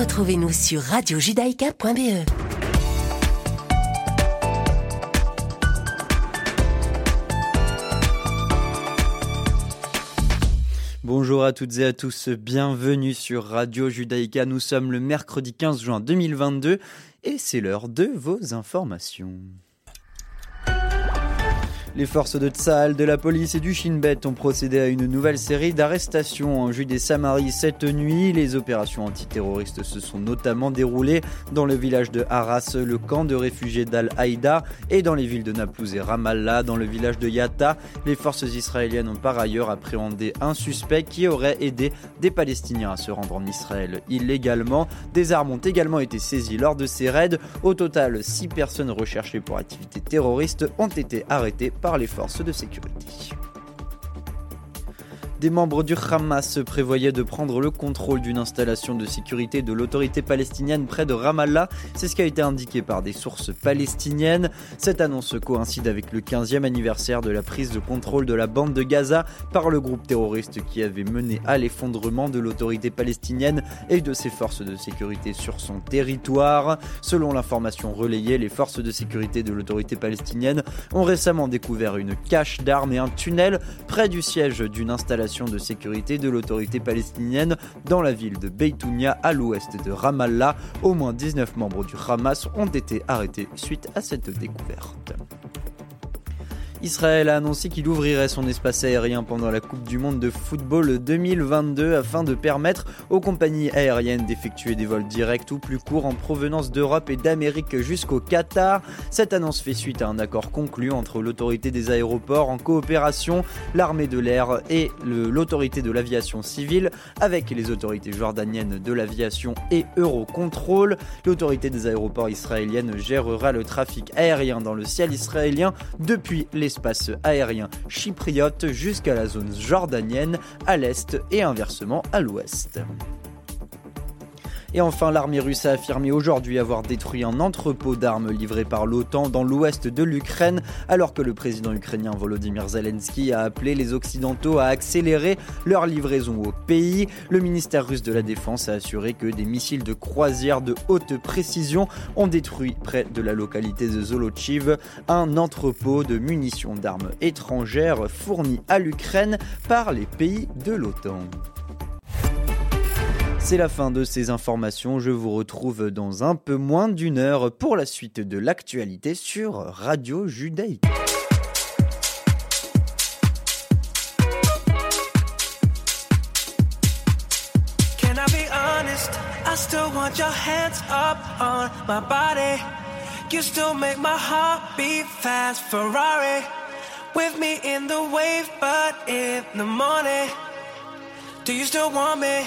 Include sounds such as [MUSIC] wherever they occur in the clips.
Retrouvez-nous sur radiojudaïka.be. Bonjour à toutes et à tous, bienvenue sur Radio Judaïka. Nous sommes le mercredi 15 juin 2022 et c'est l'heure de vos informations. Les forces de Tsahal, de la police et du Shin Bet ont procédé à une nouvelle série d'arrestations en Judée-Samarie cette nuit. Les opérations antiterroristes se sont notamment déroulées dans le village de Haras, le camp de réfugiés d'Al-Haïda, et dans les villes de Naplouse et Ramallah, dans le village de Yatta. Les forces israéliennes ont par ailleurs appréhendé un suspect qui aurait aidé des Palestiniens à se rendre en Israël illégalement. Des armes ont également été saisies lors de ces raids. Au total, six personnes recherchées pour activités terroristes ont été arrêtées par les forces de sécurité. Des membres du Hamas prévoyaient de prendre le contrôle d'une installation de sécurité de l'autorité palestinienne près de Ramallah. C'est ce qui a été indiqué par des sources palestiniennes. Cette annonce coïncide avec le 15e anniversaire de la prise de contrôle de la bande de Gaza par le groupe terroriste qui avait mené à l'effondrement de l'autorité palestinienne et de ses forces de sécurité sur son territoire. Selon l'information relayée, les forces de sécurité de l'autorité palestinienne ont récemment découvert une cache d'armes et un tunnel près du siège d'une installation de sécurité de l'autorité palestinienne dans la ville de Beitounia à l'ouest de Ramallah. Au moins 19 membres du Hamas ont été arrêtés suite à cette découverte. Israël a annoncé qu'il ouvrirait son espace aérien pendant la Coupe du Monde de football 2022 afin de permettre aux compagnies aériennes d'effectuer des vols directs ou plus courts en provenance d'Europe et d'Amérique jusqu'au Qatar. Cette annonce fait suite à un accord conclu entre l'autorité des aéroports en coopération, l'armée de l'air et l'autorité de l'aviation civile avec les autorités jordaniennes de l'aviation et Eurocontrol. L'autorité des aéroports israéliennes gérera le trafic aérien dans le ciel israélien depuis les espace aérien chypriote jusqu'à la zone jordanienne à l'est et inversement à l'ouest. Et enfin, l'armée russe a affirmé aujourd'hui avoir détruit un entrepôt d'armes livré par l'OTAN dans l'ouest de l'Ukraine, alors que le président ukrainien Volodymyr Zelensky a appelé les Occidentaux à accélérer leur livraison au pays. Le ministère russe de la Défense a assuré que des missiles de croisière de haute précision ont détruit près de la localité de Zolochiv un entrepôt de munitions d'armes étrangères fourni à l'Ukraine par les pays de l'OTAN. C'est la fin de ces informations. Je vous retrouve dans un peu moins d'une heure pour la suite de l'actualité sur Radio Judaïque. Can I be honest? I still want your hands up on my body. You still make my heart beat fast. Ferrari with me in the wave, but in the morning. Do you still want me?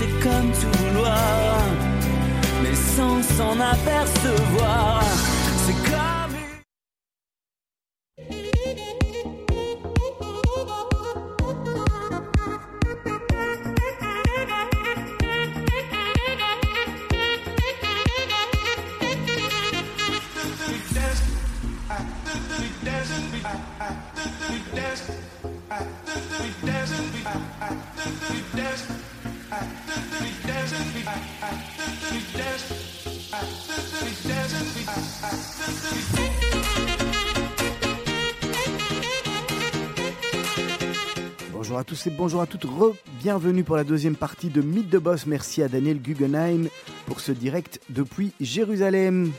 c'est comme tout vouloir, mais sans s'en apercevoir. C'est comme tous et bonjour à toutes, re-bienvenue pour la deuxième partie de Mythe de Boss. Merci à Daniel Guggenheim pour ce direct depuis Jérusalem.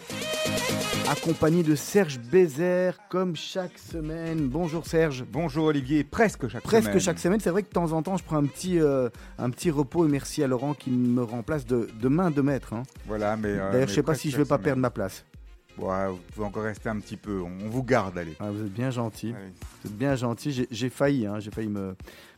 Accompagné de Serge Bézère, comme chaque semaine. Bonjour Serge. Bonjour Olivier, presque chaque Presque semaine. chaque semaine, c'est vrai que de temps en temps je prends un petit, euh, un petit repos et merci à Laurent qui me remplace de, de main de maître. hein. Voilà, mais. euh, D'ailleurs, je mais sais pas presque si je vais chaque pas semaine. perdre ma place. Ouais, vous pouvez encore rester un petit peu. On, vous garde, allez. Ah, vous êtes bien gentil. Allez. Vous êtes bien gentil. J'ai- J'ai failli, hein, j'ai failli me,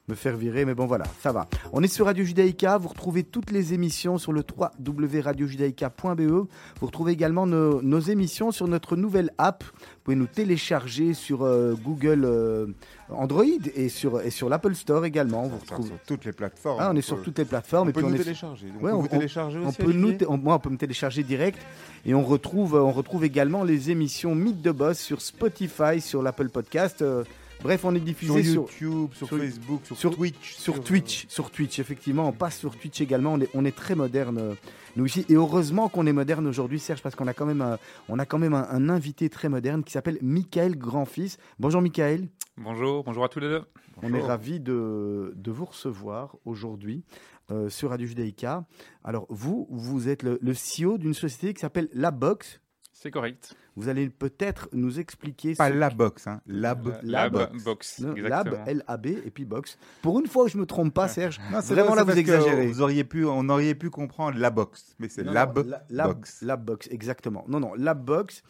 me faire virer, mais bon voilà, ça va. On est sur Radio Judaïka. Vous retrouvez toutes les émissions sur le www.radiojudaïka.be. Vous retrouvez également nos, nos émissions sur notre nouvelle app. Vous pouvez nous télécharger sur euh, Google euh, Android et sur, et sur l'Apple Store également. Vous retrouvez. sur toutes les plateformes. Ah, on est peut- sur toutes les plateformes. On et peut puis nous on est télécharger. Donc Ouais, on, vous télécharger on aussi. peut nous, moi, on peut me télécharger direct et on retrouve, on retrouve également les émissions Mythe de Boss sur Spotify, sur l'Apple Podcast. euh, bref, on est diffusé sur, YouTube, sur, sur- Facebook, sur, sur- Twitch. sur euh, Twitch, sur Twitch, effectivement, on passe sur Twitch également. On est, on est très moderne, euh, nous ici. Et heureusement qu'on est moderne aujourd'hui, Serge, parce qu'on a quand même, un, on a quand même un, un invité très moderne qui s'appelle Michael Grandfils. Bonjour, Michael. Bonjour, bonjour à tous les deux. On est ravis de, de vous recevoir aujourd'hui euh, sur Radio Judaïka. Alors, vous, vous êtes le, le CEO d'une société qui s'appelle La Box. C'est correct. Vous allez peut-être nous expliquer. Pas ce- la box, hein. Lab. La- Lab. Lab Box. Exactement. Lab, L-A-B, et puis Box. Pour une fois que je me trompe pas, Serge, Non, c'est vraiment vrai, là, vous exagérez. Vous auriez pu, on aurait pu comprendre la box, mais c'est lab non, la- lab, box. lab box, exactement. Non, non, lab box.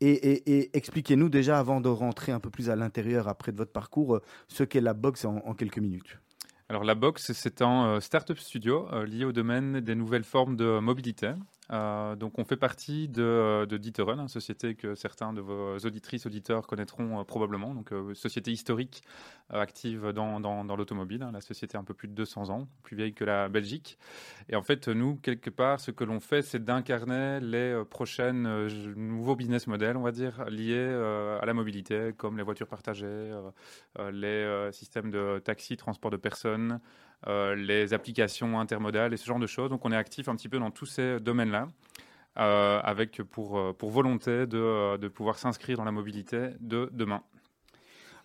Et, et- et expliquez-nous déjà, avant de rentrer un peu plus à l'intérieur après de votre parcours, euh, ce qu'est la box en, en quelques minutes. Alors la Box, c'est un euh, startup studio euh, lié au domaine des nouvelles formes de mobilité. Euh, donc on fait partie de, euh, de D'Ieteren, une société que certains de vos auditrices, auditeurs connaîtront euh, probablement. Donc société historique active dans, l'automobile. hein. La société a un peu plus de 200 ans, plus vieille que la Belgique. Et en fait, nous, quelque part, ce que l'on fait, c'est d'incarner les prochaines nouveaux business models, on va dire, liés à la mobilité, comme les voitures partagées, les systèmes de taxi, transport de personnes, euh, les applications intermodales et ce genre de choses. Donc on est actif un petit peu dans tous ces domaines-là, euh, avec pour, euh, pour volonté de, de pouvoir s'inscrire dans la mobilité de demain.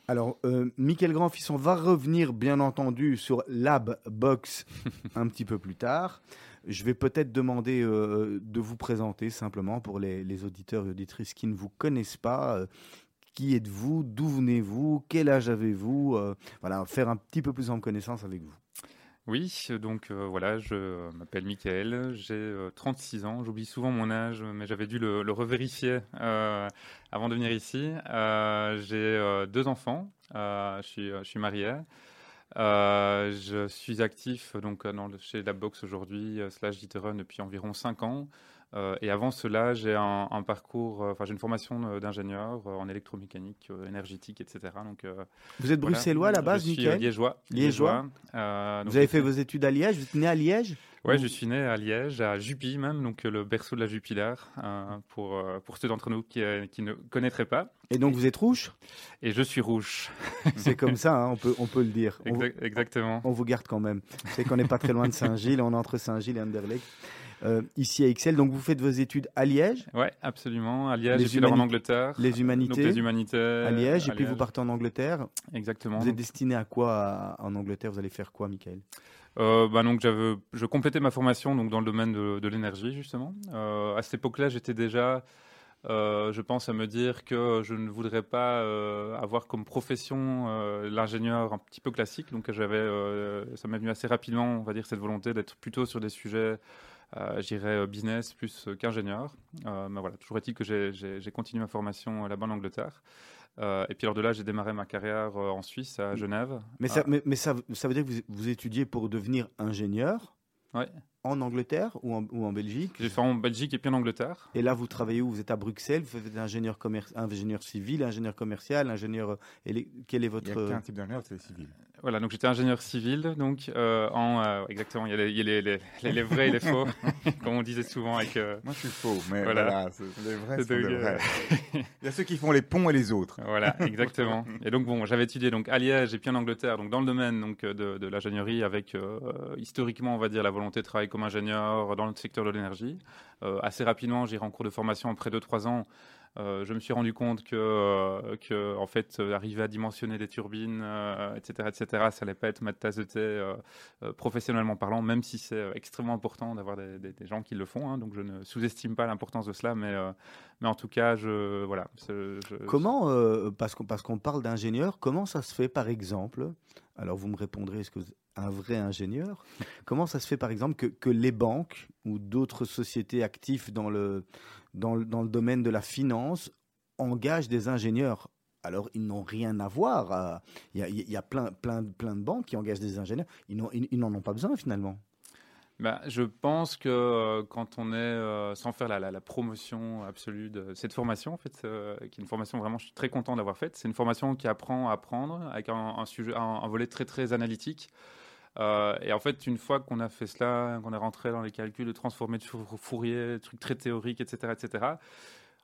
Alors, euh, Michael Grandfils, on va revenir bien entendu sur Lab Box [LAUGHS] un petit peu plus tard. Je vais peut-être demander euh, de vous présenter simplement pour les, les auditeurs et auditrices qui ne vous connaissent pas. euh, qui êtes-vous D'où venez-vous Quel âge avez-vous Voilà, faire un petit peu plus en connaissance avec vous. Oui, donc euh, voilà, je m'appelle Michael, j'ai euh, 36 ans, j'oublie souvent mon âge, mais j'avais dû le, revérifier euh, avant de venir ici. Euh, j'ai euh, deux enfants, euh, je, suis, je suis marié. Euh, je suis actif donc dans le- chez la boxe aujourd'hui, euh, slash Jitteron depuis environ 5 ans. Euh, et avant cela, j'ai un, un parcours, euh, enfin j'ai une formation euh, d'ingénieur euh, en électromécanique, euh, énergétique, etc. Donc, euh, Vous êtes voilà. bruxellois à la base, Je suis euh, liégeois. Liégeois. Euh, Vous donc avez fait vos études à Liège Vous êtes né à Liège? Ouais, Ou- je suis né à Liège, à Jupy même, donc euh, le berceau de la Jupiler, euh, pour, euh, pour ceux d'entre nous qui, qui ne connaîtraient pas. Et donc vous êtes rouge? Et je suis rouge. [LAUGHS] C'est comme ça, hein, on, peut, on peut le dire. On, exactement. on vous garde quand même. C'est qu'on n'est pas très loin de Saint-Gilles, on est entre Saint-Gilles et Anderlecht. Euh, ici à Excel, donc vous faites vos études à Liège, Ouais, absolument. À Liège, et alors en Angleterre. les Donc humanités les humanités. à Liège, et à puis vous partez en Angleterre. Exactement. Vous êtes destiné à quoi à- en Angleterre? Vous allez faire quoi, Michael? Euh, bah donc je complétais ma formation donc dans le domaine de, l'énergie justement. Euh, à cette époque-là, j'étais déjà, euh, je pense, à me dire que je ne voudrais pas avoir comme profession l'ingénieur un petit peu classique. Donc j'avais, ça m'est venu assez rapidement, on va dire, cette volonté d'être plutôt sur des sujets, euh, business plus qu'ingénieur. Mais voilà, toujours est-il que j'ai, continué ma formation là-bas en Angleterre. Euh, et puis alors de là, j'ai démarré ma carrière euh, en Suisse, à Genève. mais, ça, Ah. mais, mais ça, ça veut dire que vous, vous étudiez pour devenir ingénieur Ouais. en Angleterre ou en, ou en Belgique? J'ai fait en Belgique et puis en Angleterre. Et là, vous travaillez où? Vous êtes à Bruxelles, vous êtes ingénieur, commer- ingénieur civil, ingénieur commercial, ingénieur. euh, Quel est Il votre. n'y a qu'un type d'ingénieur, c'est le civil. Voilà, donc j'étais ingénieur civil, donc euh, en euh, exactement, il y a les, il y a les, les- vrais et les faux, [LAUGHS] comme on disait souvent avec. euh, Moi, je suis faux, mais Voilà. voilà, c'est- les vrais C'est sont des donc, vrais. Il y a ceux qui font les ponts et les autres. Voilà, exactement. Et donc bon, j'avais étudié donc à Liège et puis en Angleterre, donc dans le domaine donc de, de l'ingénierie, avec historiquement on va dire la volonté de travailler comme ingénieur dans le secteur de l'énergie. Assez rapidement, j'irai en cours de formation après 2-3 ans. Euh, je me suis rendu compte que, euh, en fait, euh, arriver à dimensionner des turbines, etc., etc., ça allait pas être ma tasse de thé professionnellement parlant, même si c'est extrêmement important d'avoir des, gens qui le font. hein. donc je ne sous-estime pas l'importance de cela, mais, mais en tout cas, je voilà. Comment, parce qu'on parce qu'on parle d'ingénieur, comment ça se fait par exemple? Alors vous me répondrez, est-ce que un vrai ingénieur Comment ça se fait par exemple que, que les banques ou d'autres sociétés actives dans le, dans, le, dans le domaine de la finance engagent des ingénieurs? Alors, ils n'ont rien à voir. Il y y a plein, plein, plein de banques qui engagent des ingénieurs. Ils n'en ils- ont pas besoin finalement. Bah, je pense que euh, quand on est, euh, sans faire la, la- promotion absolue de cette formation, en fait, euh, qui est une formation vraiment, je suis très content d'avoir faite. C'est une formation qui apprend à apprendre avec un, sujet, un volet très très analytique. Euh, et en fait, une fois qu'on a fait cela, qu'on est rentré dans les calculs de transformer de Four- Fourier, des trucs très théoriques, etc., etc.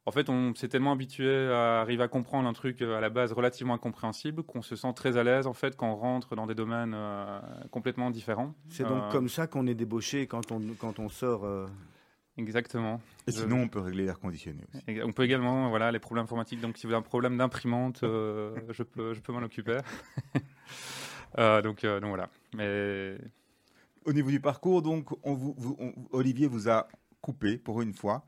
En fait, on s'est tellement habitué à arriver à comprendre un truc euh, à la base relativement incompréhensible qu'on se sent très à l'aise en fait quand on rentre dans des domaines euh, complètement différents. C'est donc Euh, comme ça qu'on est débauché quand on, quand on sort. euh, Exactement. Et Je- sinon, on peut régler l'air conditionné aussi. Et On peut également, voilà, les problèmes informatiques. Donc, si vous avez un problème d'imprimante, euh, [LAUGHS] je peux, je peux m'en occuper. [LAUGHS] Euh, donc, euh, donc voilà. Mais Au niveau du parcours, donc, on vous, vous- on- Olivier vous a coupé pour une fois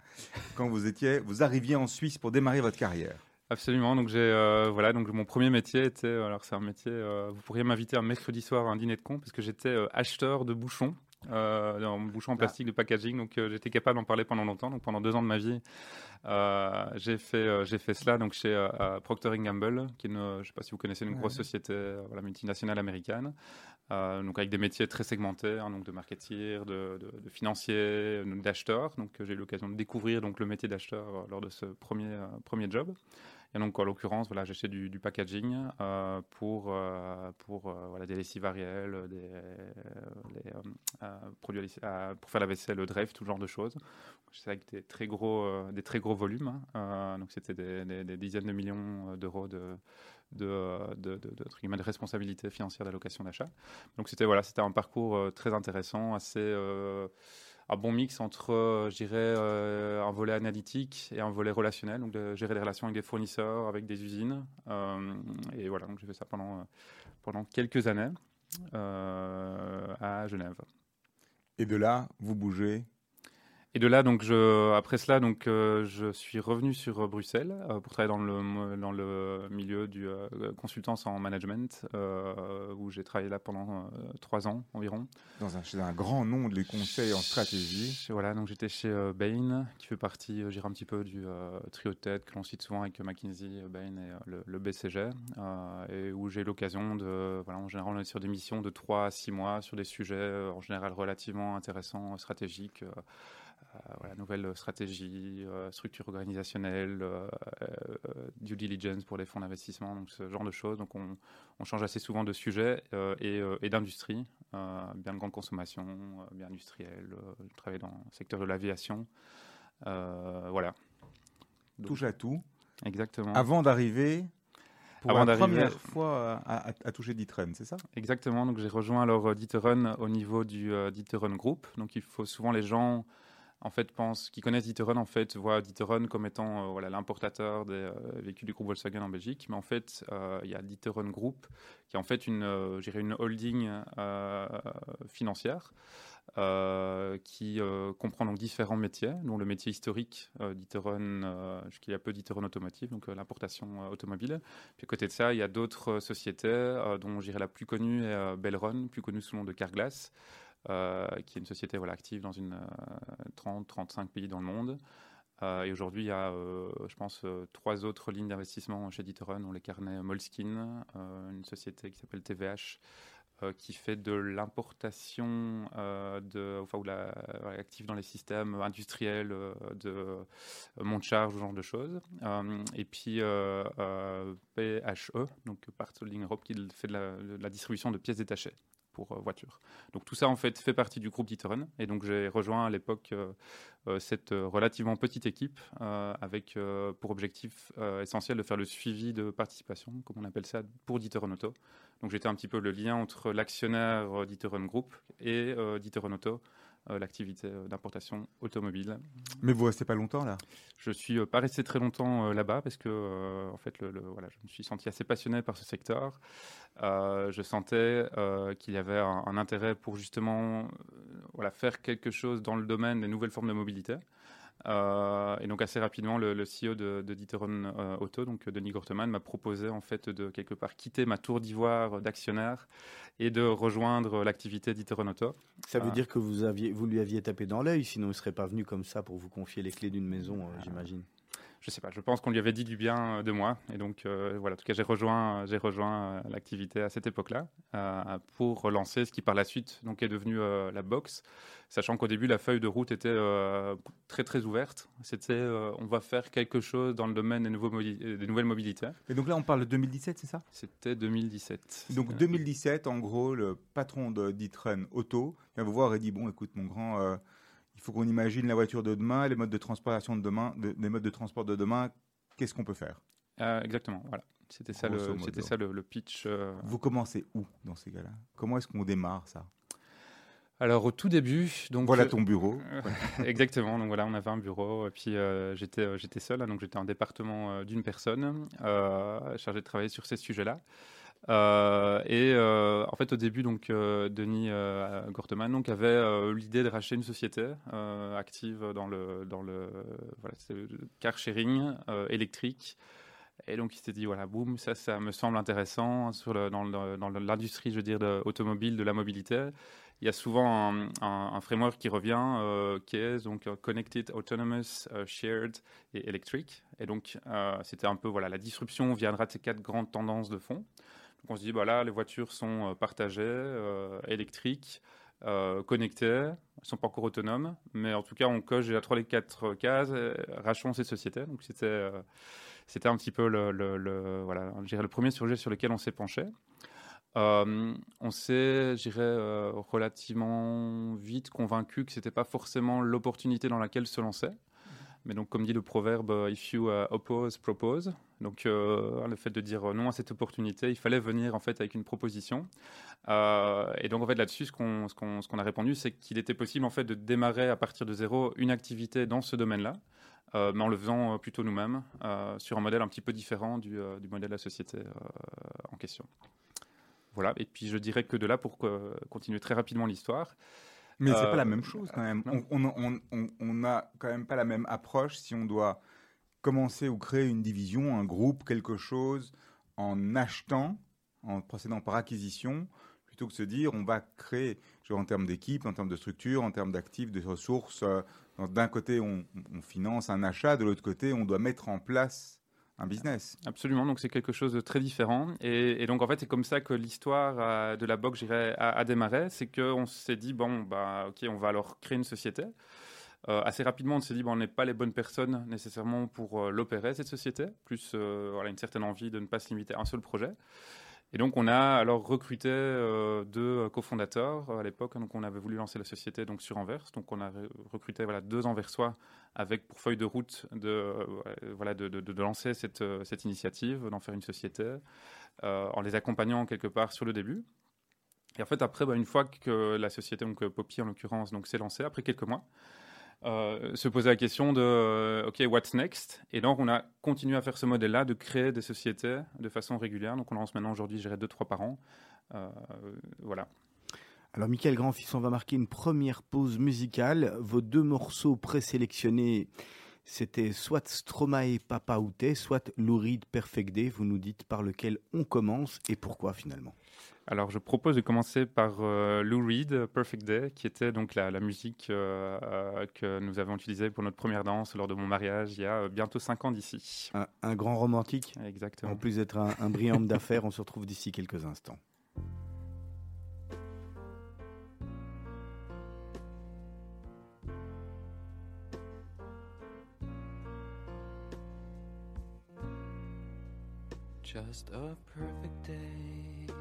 quand vous étiez, vous arriviez en Suisse pour démarrer votre carrière. absolument. Donc, j'ai, euh, voilà. Donc, mon premier métier était, alors c'est un métier. euh, vous pourriez m'inviter un mercredi soir à un dîner de con parce que j'étais euh, acheteur de bouchons. Euh, en bouchons en plastique de packaging, donc euh, j'étais capable d'en parler pendant longtemps. Donc pendant deux ans de ma vie, euh, j'ai fait euh, j'ai fait cela donc chez Procter Gamble, qui est une, je sais pas si vous connaissez une grosse société voilà, multinationale américaine, donc avec des métiers très segmentés, hein, donc de marketing, de, de, de financier, d'acheteur. Donc j'ai eu l'occasion de découvrir donc le métier d'acheteur lors de ce premier premier job. Et donc, en l'occurrence, voilà, j'achetais du, packaging euh, pour, euh, pour euh, voilà, des lessives des, produits pour faire la vaisselle, le Dreyf, tout genre de choses. J'étais avec des très gros, des très gros volumes. hein. Donc, c'était des, dizaines de millions d'euros de, de, de, de, responsabilité financière d'allocation d'achat. Donc, c'était voilà, un parcours très intéressant, assez. Un bon mix entre, euh, je dirais, euh, un volet analytique et un volet relationnel, donc de gérer des relations avec des fournisseurs, avec des usines. Euh, et voilà, donc j'ai fait ça pendant, pendant quelques années à Genève. Et de là, vous bougez. Et de là, donc, je, après cela, donc, euh, je suis revenu sur euh, Bruxelles euh, pour travailler dans le, dans le milieu du euh, consultance en management, où j'ai travaillé là pendant trois ans environ. Dans un, chez un grand nom de les conseils en stratégie. Voilà, donc j'étais chez Bain, qui fait partie, dirais un petit peu du trio de tête que l'on cite souvent avec McKinsey, Bain et le, le BCG, et où j'ai l'occasion de, voilà, en général, on est sur des missions de 3 à 6 mois sur des sujets en général relativement intéressants, stratégiques. Euh, euh, voilà, nouvelle stratégie, euh, structure organisationnelle, euh, euh, due diligence pour les fonds d'investissement, donc ce genre de choses. Donc on, on change assez souvent de sujet euh, et, euh, et d'industrie, euh, bien de grande consommation, euh, bien industriel. euh, je travaille dans le secteur de l'aviation. Euh, voilà. Donc, Touche à tout. Exactement. Avant d'arriver, pour Avant la première fois à, à- à toucher Ditren, c'est ça? Exactement. Donc j'ai rejoint alors euh, D'Ieteren au niveau du euh, D'Ieteren Group. Donc il faut souvent les gens en fait qui connaissent D'Ieteren en fait voient D'Ieteren comme étant euh, voilà l'importateur des euh, véhicules du groupe Volkswagen en Belgique, mais en fait euh, il y a D'Ieteren Group qui est en fait une une holding financière. qui comprend donc différents métiers, dont le métier historique euh, jusqu'il y a peu d'Iteron Automotive, donc l'importation automobile. Puis à côté de ça, il y a d'autres sociétés, dont je dirais la plus connue est Belron, plus connue sous le nom de Carglass, euh, qui est une société voilà, active dans une 30-35 pays dans le monde. Euh, et aujourd'hui, il y a, euh, je pense, euh, trois autres lignes d'investissement chez D'Ieteren, dont les carnets Moleskine, euh, une société qui s'appelle TVH, euh, qui fait de l'importation euh, enfin, ou la, active dans les systèmes industriels euh, de euh, monts de charge, ce genre de choses. Euh, et puis euh, euh, PHE, donc Parts Holding Europe, qui fait de la distribution de pièces détachées pour euh, voitures. Donc tout ça en fait fait partie du groupe d'Iteren et donc j'ai rejoint à l'époque euh, euh, cette relativement petite équipe avec pour objectif essentiel de faire le suivi de participation, comme on appelle ça, pour d'Iteren Auto. Donc j'étais un petit peu le lien entre l'actionnaire d'Iteren Group et d'Iteren Auto, l'activité euh, d'importation automobile. Mais vous restez pas longtemps là? Je suis euh, pas resté très longtemps euh, là-bas parce que euh, en fait, le, le- voilà, je me suis senti assez passionné par ce secteur. Euh, je sentais euh, qu'il y avait un, un intérêt pour justement euh, voilà, faire quelque chose dans le domaine des nouvelles formes de mobilité. Euh, et donc assez rapidement, le, le CEO de, de D'Ieteren, euh, Auto, donc euh, Denis Gorteman, m'a proposé en fait de quelque part quitter ma tour d'ivoire d'actionnaire et de rejoindre l'activité d'Iteren Auto. Ça veut dire que vous, aviez, vous lui aviez tapé dans l'œil, sinon il ne serait pas venu comme ça pour vous confier les clés d'une maison, j'imagine. Je sais pas, je pense qu'on lui avait dit du bien euh, de moi. Et donc, euh, voilà, en tout cas, j'ai rejoint, j'ai rejoint euh, l'activité à cette époque-là euh, pour relancer ce qui par la suite donc, est devenu euh, la box. Sachant qu'au début, la feuille de route était euh, très, très ouverte. C'était euh, on va faire quelque chose dans le domaine des, nouveaux mobili- euh, des nouvelles mobilités. Et donc là, on parle de 2017, c'est ça? C'était 2017. Donc Euh, 2017, en gros, le patron d'Itren Auto vient vous voir et dit bon, écoute, mon grand, euh, il faut qu'on imagine la voiture de demain, les modes de transportation de demain, de- les modes de transport de demain. Qu'est-ce qu'on peut faire? Euh, exactement, voilà. C'était ça, le, modo. c'était ça le, le pitch. euh, Vous commencez où dans ces cas-là? Comment est-ce qu'on démarre ça? Alors, au tout début. Donc, Voilà euh, ton bureau. [LAUGHS] Exactement. Donc voilà, on avait un bureau et puis euh, j'étais j'étais seul, hein, donc j'étais un département d'une personne euh, chargé de travailler sur ces sujets-là. Euh, et euh, en fait, au début, donc euh, Denis Gorteman donc avait l'idée de racheter une société active dans le dans le voilà, le car sharing électrique. Et donc il s'est dit voilà, boum, ça, ça me semble intéressant sur le, dans dans l'industrie, je veux automobile, de la mobilité il y a souvent un, un- framework qui revient, qui est donc Connected, Autonomous, Shared et Electric. Et donc, c'était un peu voilà, la disruption viendra de ces quatre grandes tendances de fond. Donc, on se dit, voilà, les voitures sont euh, partagées, euh, électriques, euh, connectées, elles ne sont pas encore autonomes, mais en tout cas, on coche déjà trois les quatre cases, et rachetons ces sociétés. Donc, c'était c'était un petit peu le, voilà, le premier sujet sur lequel on s'est penché. On s'est, je dirais, euh, relativement vite convaincu que c'était pas forcément l'opportunité dans laquelle se lancer. Mais donc, comme dit le proverbe, euh, if you uh, oppose, propose. Donc, euh, le fait de dire non à cette opportunité, il fallait venir en fait avec une proposition. Euh, et donc, en fait, là-dessus, ce qu'on ce qu'on- qu'on a répondu, c'est qu'il était possible en fait de démarrer à partir de zéro une activité dans ce domaine-là, euh, mais en le faisant euh, plutôt nous-mêmes, euh, sur un modèle un petit peu différent du, euh, du modèle de la société euh, en question. Voilà, et puis je dirais que de là, pour euh, continuer très rapidement l'histoire, Mais c'est Euh, pas la même chose quand même. On, n'a quand même pas la même approche si on doit commencer ou créer une division, un groupe, quelque chose en achetant, en procédant par acquisition, plutôt que de se dire on va créer, je veux dire, en termes d'équipe, en termes de structure, en termes d'actifs, de ressources. euh, D'un côté, on, on finance un achat, de l'autre côté, on doit mettre en place un business. Absolument, donc c'est quelque chose de très différent. Et, donc en fait, c'est comme ça que l'histoire euh, de la box, a, a démarré. C'est qu'on s'est dit, bon, bah, ok, on va alors créer une société. Euh, assez rapidement, on s'est dit, bon, on n'est pas les bonnes personnes nécessairement pour euh, l'opérer, cette société. Plus voilà, une certaine envie de ne pas se limiter à un seul projet. Et donc, on a alors recruté euh, deux cofondateurs euh, à l'époque. Donc, on avait voulu lancer la société donc sur Anvers. Donc, on a re- recruté voilà deux Anversois avec pour feuille de route de euh, voilà de, lancer cette cette initiative, d'en faire une société, en les accompagnant quelque part sur le début. Et en fait, après, bah, une fois que la société, donc Poppy en l'occurrence, donc s'est lancée, après quelques mois, euh, se poser la question de euh, OK, what's next? Et donc, on a continué à faire ce modèle-là, de créer des sociétés de façon régulière. Donc, on lance maintenant aujourd'hui, je dirais, deux, trois par an. Euh, voilà. Alors, Michael Grandfils, on va marquer une première pause musicale. Vos deux morceaux présélectionnés, c'était soit Stromae Papa Outé, soit Lou Reed Perfect Day. Vous nous dites par lequel on commence et pourquoi finalement. Alors, je propose de commencer par euh, Lou Reed, Perfect Day, qui était donc la, musique euh, euh, que nous avons utilisée pour notre première danse lors de mon mariage il y a bientôt 5 ans d'ici. Un, grand romantique Exactement. En plus d'être un, un brillant homme d'affaires, on se retrouve d'ici quelques instants. Just a perfect day.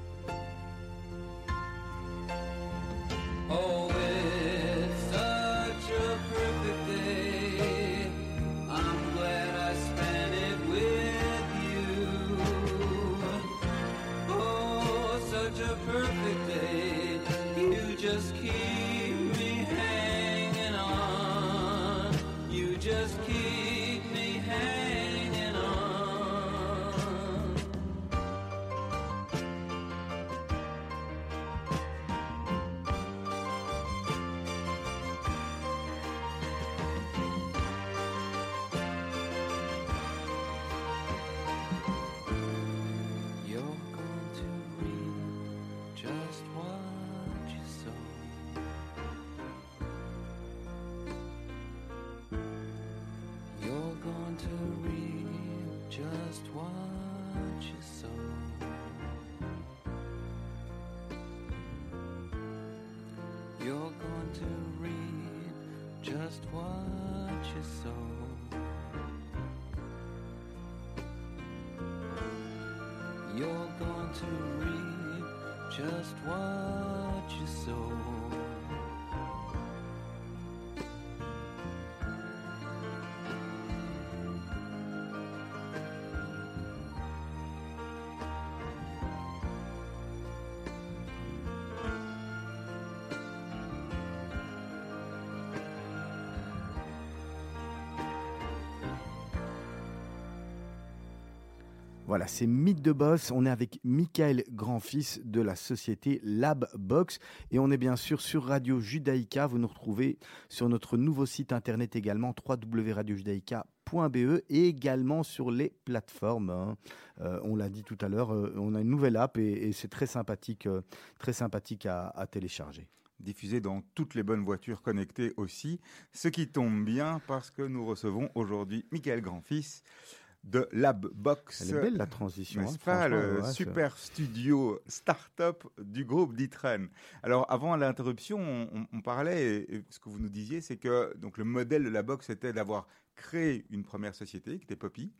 Just what Voilà, c'est Mythe de Boss. On est avec Michael Grandfils de la société Lab Box. Et on est bien sûr sur Radio Judaïka. Vous nous retrouvez sur notre nouveau site internet également, www.radiojudaïka.be et également sur les plateformes. hein. Euh, on l'a dit tout à l'heure, euh, on a une nouvelle app et, c'est très sympathique, euh, très sympathique à, à télécharger. diffusé dans toutes les bonnes voitures connectées aussi, ce qui tombe bien parce que nous recevons aujourd'hui Michael Grandfils de Labbox. Elle est belle la transition. N'est-ce hein, pas franchement, le ouais, super studio start-up du groupe d'Itren Alors avant l'interruption, on, parlait, et, ce que vous nous disiez, c'est que donc le modèle de la box était d'avoir créé une première société qui était Poppy.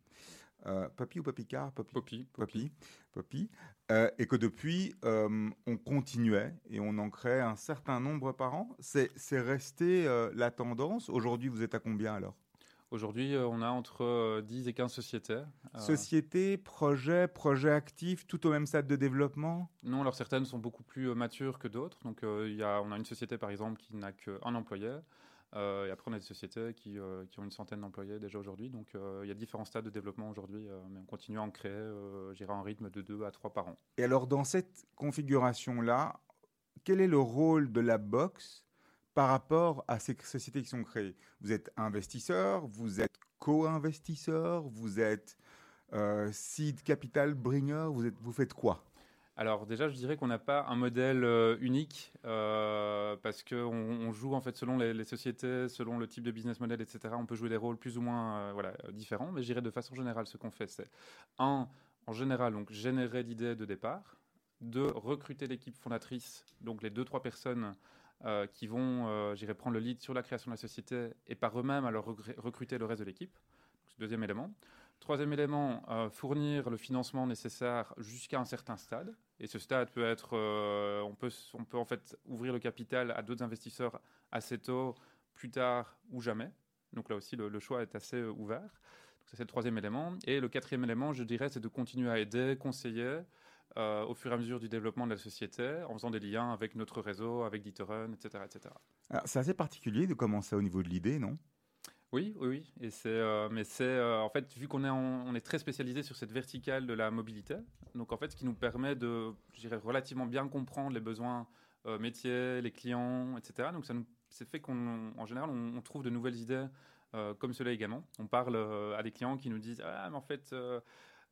Euh, Poppy ou Poppy. Poppy. Poppy, Poppy, euh, et que depuis, euh, on continuait et on en crée un certain nombre par an. C'est c'est resté euh, la tendance. Aujourd'hui, vous êtes à combien alors? Aujourd'hui, euh, on a entre euh, 10 et 15 sociétaires. Euh, Société, projet, projet actif, tout au même stade de développement? Non, alors certaines sont beaucoup plus euh, matures que d'autres. Donc, euh, y a, on a une société, par exemple, qui n'a qu'un employé. Euh, et après, on a des sociétés qui, euh, qui ont une centaine d'employés déjà aujourd'hui. Donc, euh, il y a différents stades de développement aujourd'hui, euh, mais on continue à en créer, euh, j'irai en rythme de 2 à 3 par an. Et alors, dans cette configuration-là, quel est le rôle de la box par rapport à ces sociétés qui sont créées Vous êtes investisseur, vous êtes co-investisseur, vous êtes euh, seed capital bringer, vous, êtes, vous faites quoi? Alors déjà, je dirais qu'on n'a pas un modèle euh, unique euh, parce qu'on on joue en fait selon les, sociétés, selon le type de business model, etc. On peut jouer des rôles plus ou moins voilà, différents, mais je dirais de façon générale, ce qu'on fait, c'est un, en général, donc générer l'idée de départ, deux, recruter l'équipe fondatrice, donc les deux trois personnes euh, qui vont, euh, prendre le lead sur la création de la société et par eux-mêmes alors recr- recruter le reste de l'équipe. C'est le Deuxième élément. Troisième élément, euh, fournir le financement nécessaire jusqu'à un certain stade. Et ce stade peut être, on, peut, on peut en fait ouvrir le capital à d'autres investisseurs assez tôt, plus tard ou jamais. Donc là aussi, le, choix est assez ouvert. C'est le troisième élément. Et le quatrième élément, je dirais, c'est de continuer à aider, conseiller euh, au fur et à mesure du développement de la société, en faisant des liens avec notre réseau, avec Dieterun, etc. etc. Alors, C'est assez particulier de commencer au niveau de l'idée, non? Oui, oui, oui. Et c'est, euh, mais c'est euh, en fait vu qu'on est, en- on est très spécialisé sur cette verticale de la mobilité. Donc en fait, ce qui nous permet de, je dirais, relativement bien comprendre les besoins euh, métiers, les clients, etc. Donc ça nous, c'est fait qu'on, en général, on, on trouve de nouvelles idées comme cela également. On parle à des clients qui nous disent ah mais en fait.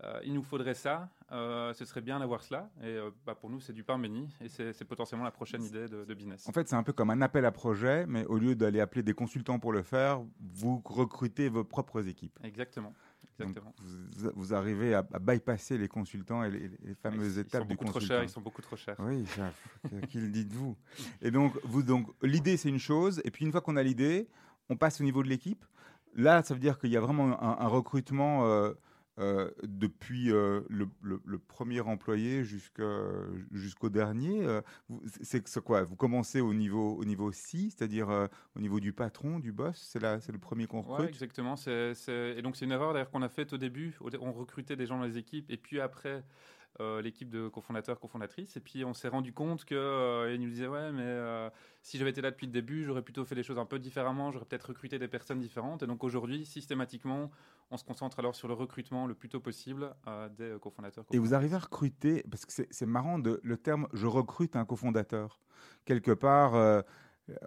Euh, il nous faudrait ça, euh, ce serait bien d'avoir cela. Et euh, bah, pour nous, c'est du pain béni et c'est potentiellement la prochaine idée de, de business. En fait, c'est un peu comme un appel à projet, mais au lieu d'aller appeler des consultants pour le faire, vous recrutez vos propres équipes. Exactement. Vous, vous arrivez à, à bypasser les consultants et les, les fameuses Ils- ils étapes sont du beaucoup trop consultant. chers, ils sont beaucoup trop chers. Oui, ça, [LAUGHS] qui le dites-vous Et donc, vous, donc l'idée, c'est une chose. Et puis, une fois qu'on a l'idée, on passe au niveau de l'équipe. Là, ça veut dire qu'il y a vraiment un, un recrutement euh, euh, depuis euh, le, le- le premier employé jusqu'au dernier. Euh, c'est quoi? Vous commencez au niveau, au niveau C, c'est-à-dire euh, au niveau du patron, du boss? C'est le premier qu'on Ouais, recrute? exactement. C'est, c'est- Et donc, c'est une erreur d'ailleurs qu'on a faite au début. On recrutait des gens dans les équipes et puis après, euh, l'équipe de cofondateurs, cofondatrices. Et puis, on s'est rendu compte qu'ils nous disaient Ouais, mais euh, si j'avais été là depuis le début, j'aurais plutôt fait les choses un peu différemment. J'aurais peut-être recruté des personnes différentes. Et donc, aujourd'hui, systématiquement, on se concentre alors sur le recrutement le plus tôt possible euh, des euh, cofondateurs. Et vous arrivez à recruter, parce que c'est- marrant, de, le terme je recrute un cofondateur. Quelque part, euh,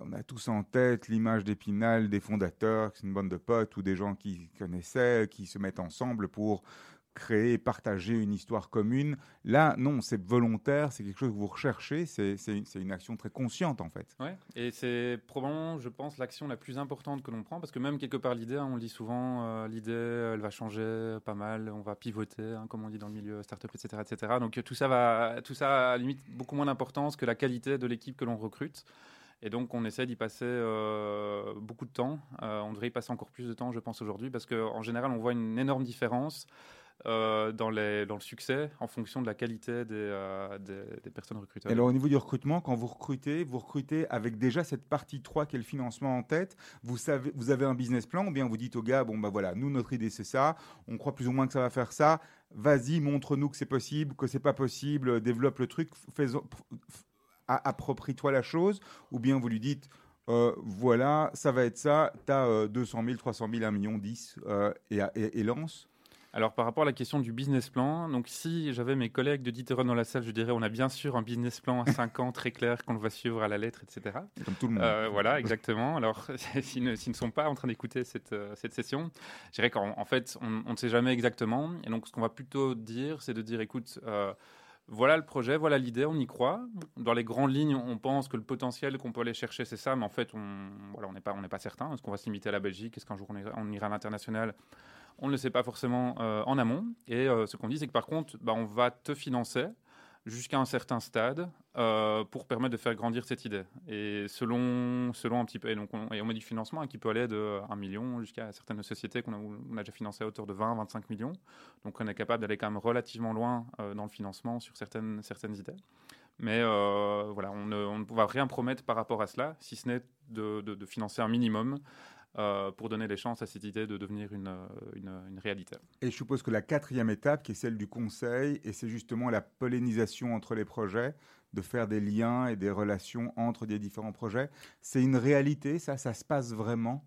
on a tous en tête l'image d'Épinal des fondateurs, c'est une bande de potes ou des gens qui connaissaient, qui se mettent ensemble pour créer, partager une histoire commune. Là, non, c'est volontaire, c'est quelque chose que vous recherchez, c'est une, action très consciente en fait. Ouais, et c'est probablement, je pense, l'action la plus importante que l'on prend, parce que même quelque part l'idée, hein, on le dit souvent, euh, l'idée, elle va changer pas mal, on va pivoter, hein, comme on dit dans le milieu startup, etc., etc. Donc euh, tout ça va, tout ça a limite beaucoup moins d'importance que la qualité de l'équipe que l'on recrute. Et donc on essaie d'y passer euh, beaucoup de temps. Euh, on devrait y passer encore plus de temps, je pense, aujourd'hui, parce qu'en général, on voit une énorme différence. Euh, dans, le succès en fonction de la qualité des, euh, des, personnes recrutées. Et alors au niveau du recrutement, quand vous recrutez, vous recrutez avec déjà cette partie 3 qui est le financement en tête. Vous, avez un business plan ou bien vous dites au gars, bon bah voilà, nous notre idée c'est ça, on croit plus ou moins que ça va faire ça, vas-y, montre-nous que c'est possible, que c'est pas possible, développe le truc, approprie-toi la chose, ou bien vous lui dites, euh, voilà, ça va être ça, tu as 200 000, 300 000, 1 million, 10, euh, et, et, et lance. Alors par rapport à la question du business plan, donc si j'avais mes collègues de Dieteron dans la salle, je dirais on a bien sûr un business plan à 5 ans très clair qu'on va suivre à la lettre, etc. Comme tout le monde. Euh, voilà, [LAUGHS] exactement. Alors [LAUGHS] s'ils ne, sont pas en train d'écouter cette, euh, cette session, je dirais qu'en en fait on, on ne sait jamais exactement. Et donc ce qu'on va plutôt dire, c'est de dire écoute, euh, voilà le projet, voilà l'idée, on y croit. Dans les grandes lignes, on pense que le potentiel qu'on peut aller chercher, c'est ça, mais en fait, on voilà, on n'est pas, on pas certain. Est-ce qu'on va se limiter à la Belgique? Est-ce qu'un jour on ira à l'international? On ne le sait pas forcément euh, en amont. Et euh, ce qu'on dit, c'est que par contre, bah, on va te financer jusqu'à un certain stade euh, pour permettre de faire grandir cette idée. Et selon, selon un petit peu, et on, et on met du financement hein, qui peut aller de 1 million jusqu'à certaines sociétés qu'on a, déjà financé à hauteur de 20, 25 millions. Donc on est capable d'aller quand même relativement loin dans le financement sur certaines, certaines idées. Mais voilà, on ne, on va rien promettre par rapport à cela, si ce n'est de financer un minimum euh, pour donner les chances à cette idée de devenir une, une, une, réalité. Et je suppose que la quatrième étape, qui est celle du conseil, et c'est justement la pollinisation entre les projets, de faire des liens et des relations entre des différents projets, c'est une réalité, ça, ça se passe vraiment?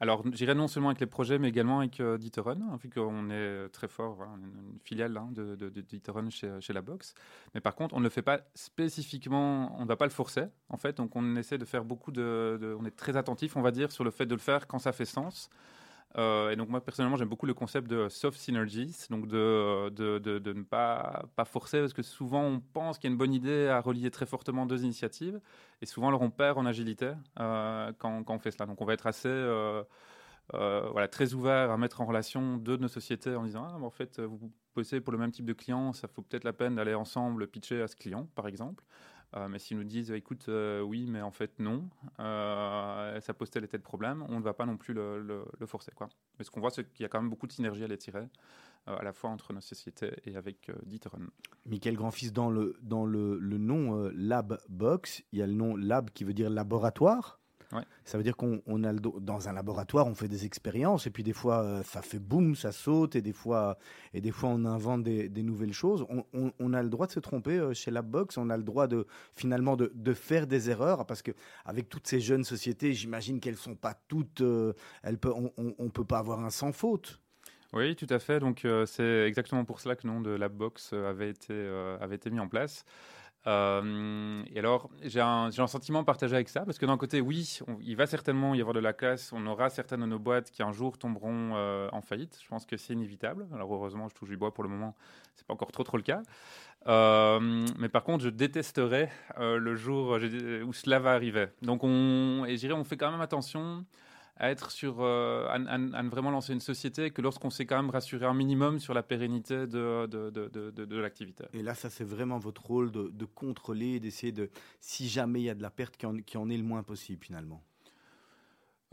Alors, j'irai non seulement avec les projets, mais également avec euh, hein, vu qu'on est très fort, une filiale hein, de, de, chez, chez, la box. Mais par contre, on ne le fait pas spécifiquement, on ne va pas le forcer, en fait. Donc, on essaie de faire beaucoup de, de, On est très attentif, on va dire, sur le fait de le faire quand ça fait sens. Euh, et donc moi personnellement j'aime beaucoup le concept de soft synergies, donc de, de, de- ne pas, pas forcer parce que souvent on pense qu'il y a une bonne idée à relier très fortement deux initiatives et souvent alors on perd en agilité euh, quand, on fait cela. Donc on va être assez euh, voilà, très ouvert à mettre en relation deux de nos sociétés en disant ah, en fait vous bossez pour le même type de client, ça vaut peut-être la peine d'aller ensemble pitcher à ce client par exemple. Euh, mais s'ils nous disent écoute euh, oui mais en fait non, euh, ça pose tel et tel problème, on ne va pas non plus le, forcer quoi. Mais ce qu'on voit, c'est qu'il y a quand même beaucoup de synergie à les tirer, à la fois entre nos sociétés et avec D'Ieteren. Michael Grandfils, dans le, dans le, le nom Lab Box, il y a le nom Lab qui veut dire laboratoire. Ouais. Ça veut dire qu'on on a le do- dans un laboratoire, on fait des expériences et puis des fois euh, ça fait boum, ça saute et des fois et des fois on invente des, des nouvelles choses. On, on- on a le droit de se tromper euh, chez Labbox, on a le droit de finalement de, de faire des erreurs parce que avec toutes ces jeunes sociétés, j'imagine qu'elles sont pas toutes, euh, elles peut, on, on, peut pas avoir un sans faute. Oui, tout à fait. Donc, euh, c'est exactement pour cela que le nom de Labbox avait été, euh, avait été mis en place. Euh, et alors, j'ai un, un sentiment partagé avec ça, parce que d'un côté, oui, il va certainement y avoir de la casse, on aura certaines de nos boîtes qui un jour tomberont euh, en faillite. Je pense que c'est inévitable. Alors, heureusement, je touche du bois pour le moment, c'est pas encore trop trop le cas. Euh, mais par contre, je détesterais le jour où cela va arriver. Donc, on, et je on fait quand même attention à être sur, euh, vraiment lancer une société que lorsqu'on s'est quand même rassuré un minimum sur la pérennité de, de, de, l'activité. Et là, ça, c'est vraiment votre rôle de, contrôler, d'essayer de, si jamais il y a de la perte, qu'il y en, qu'il y en ait le moins possible finalement.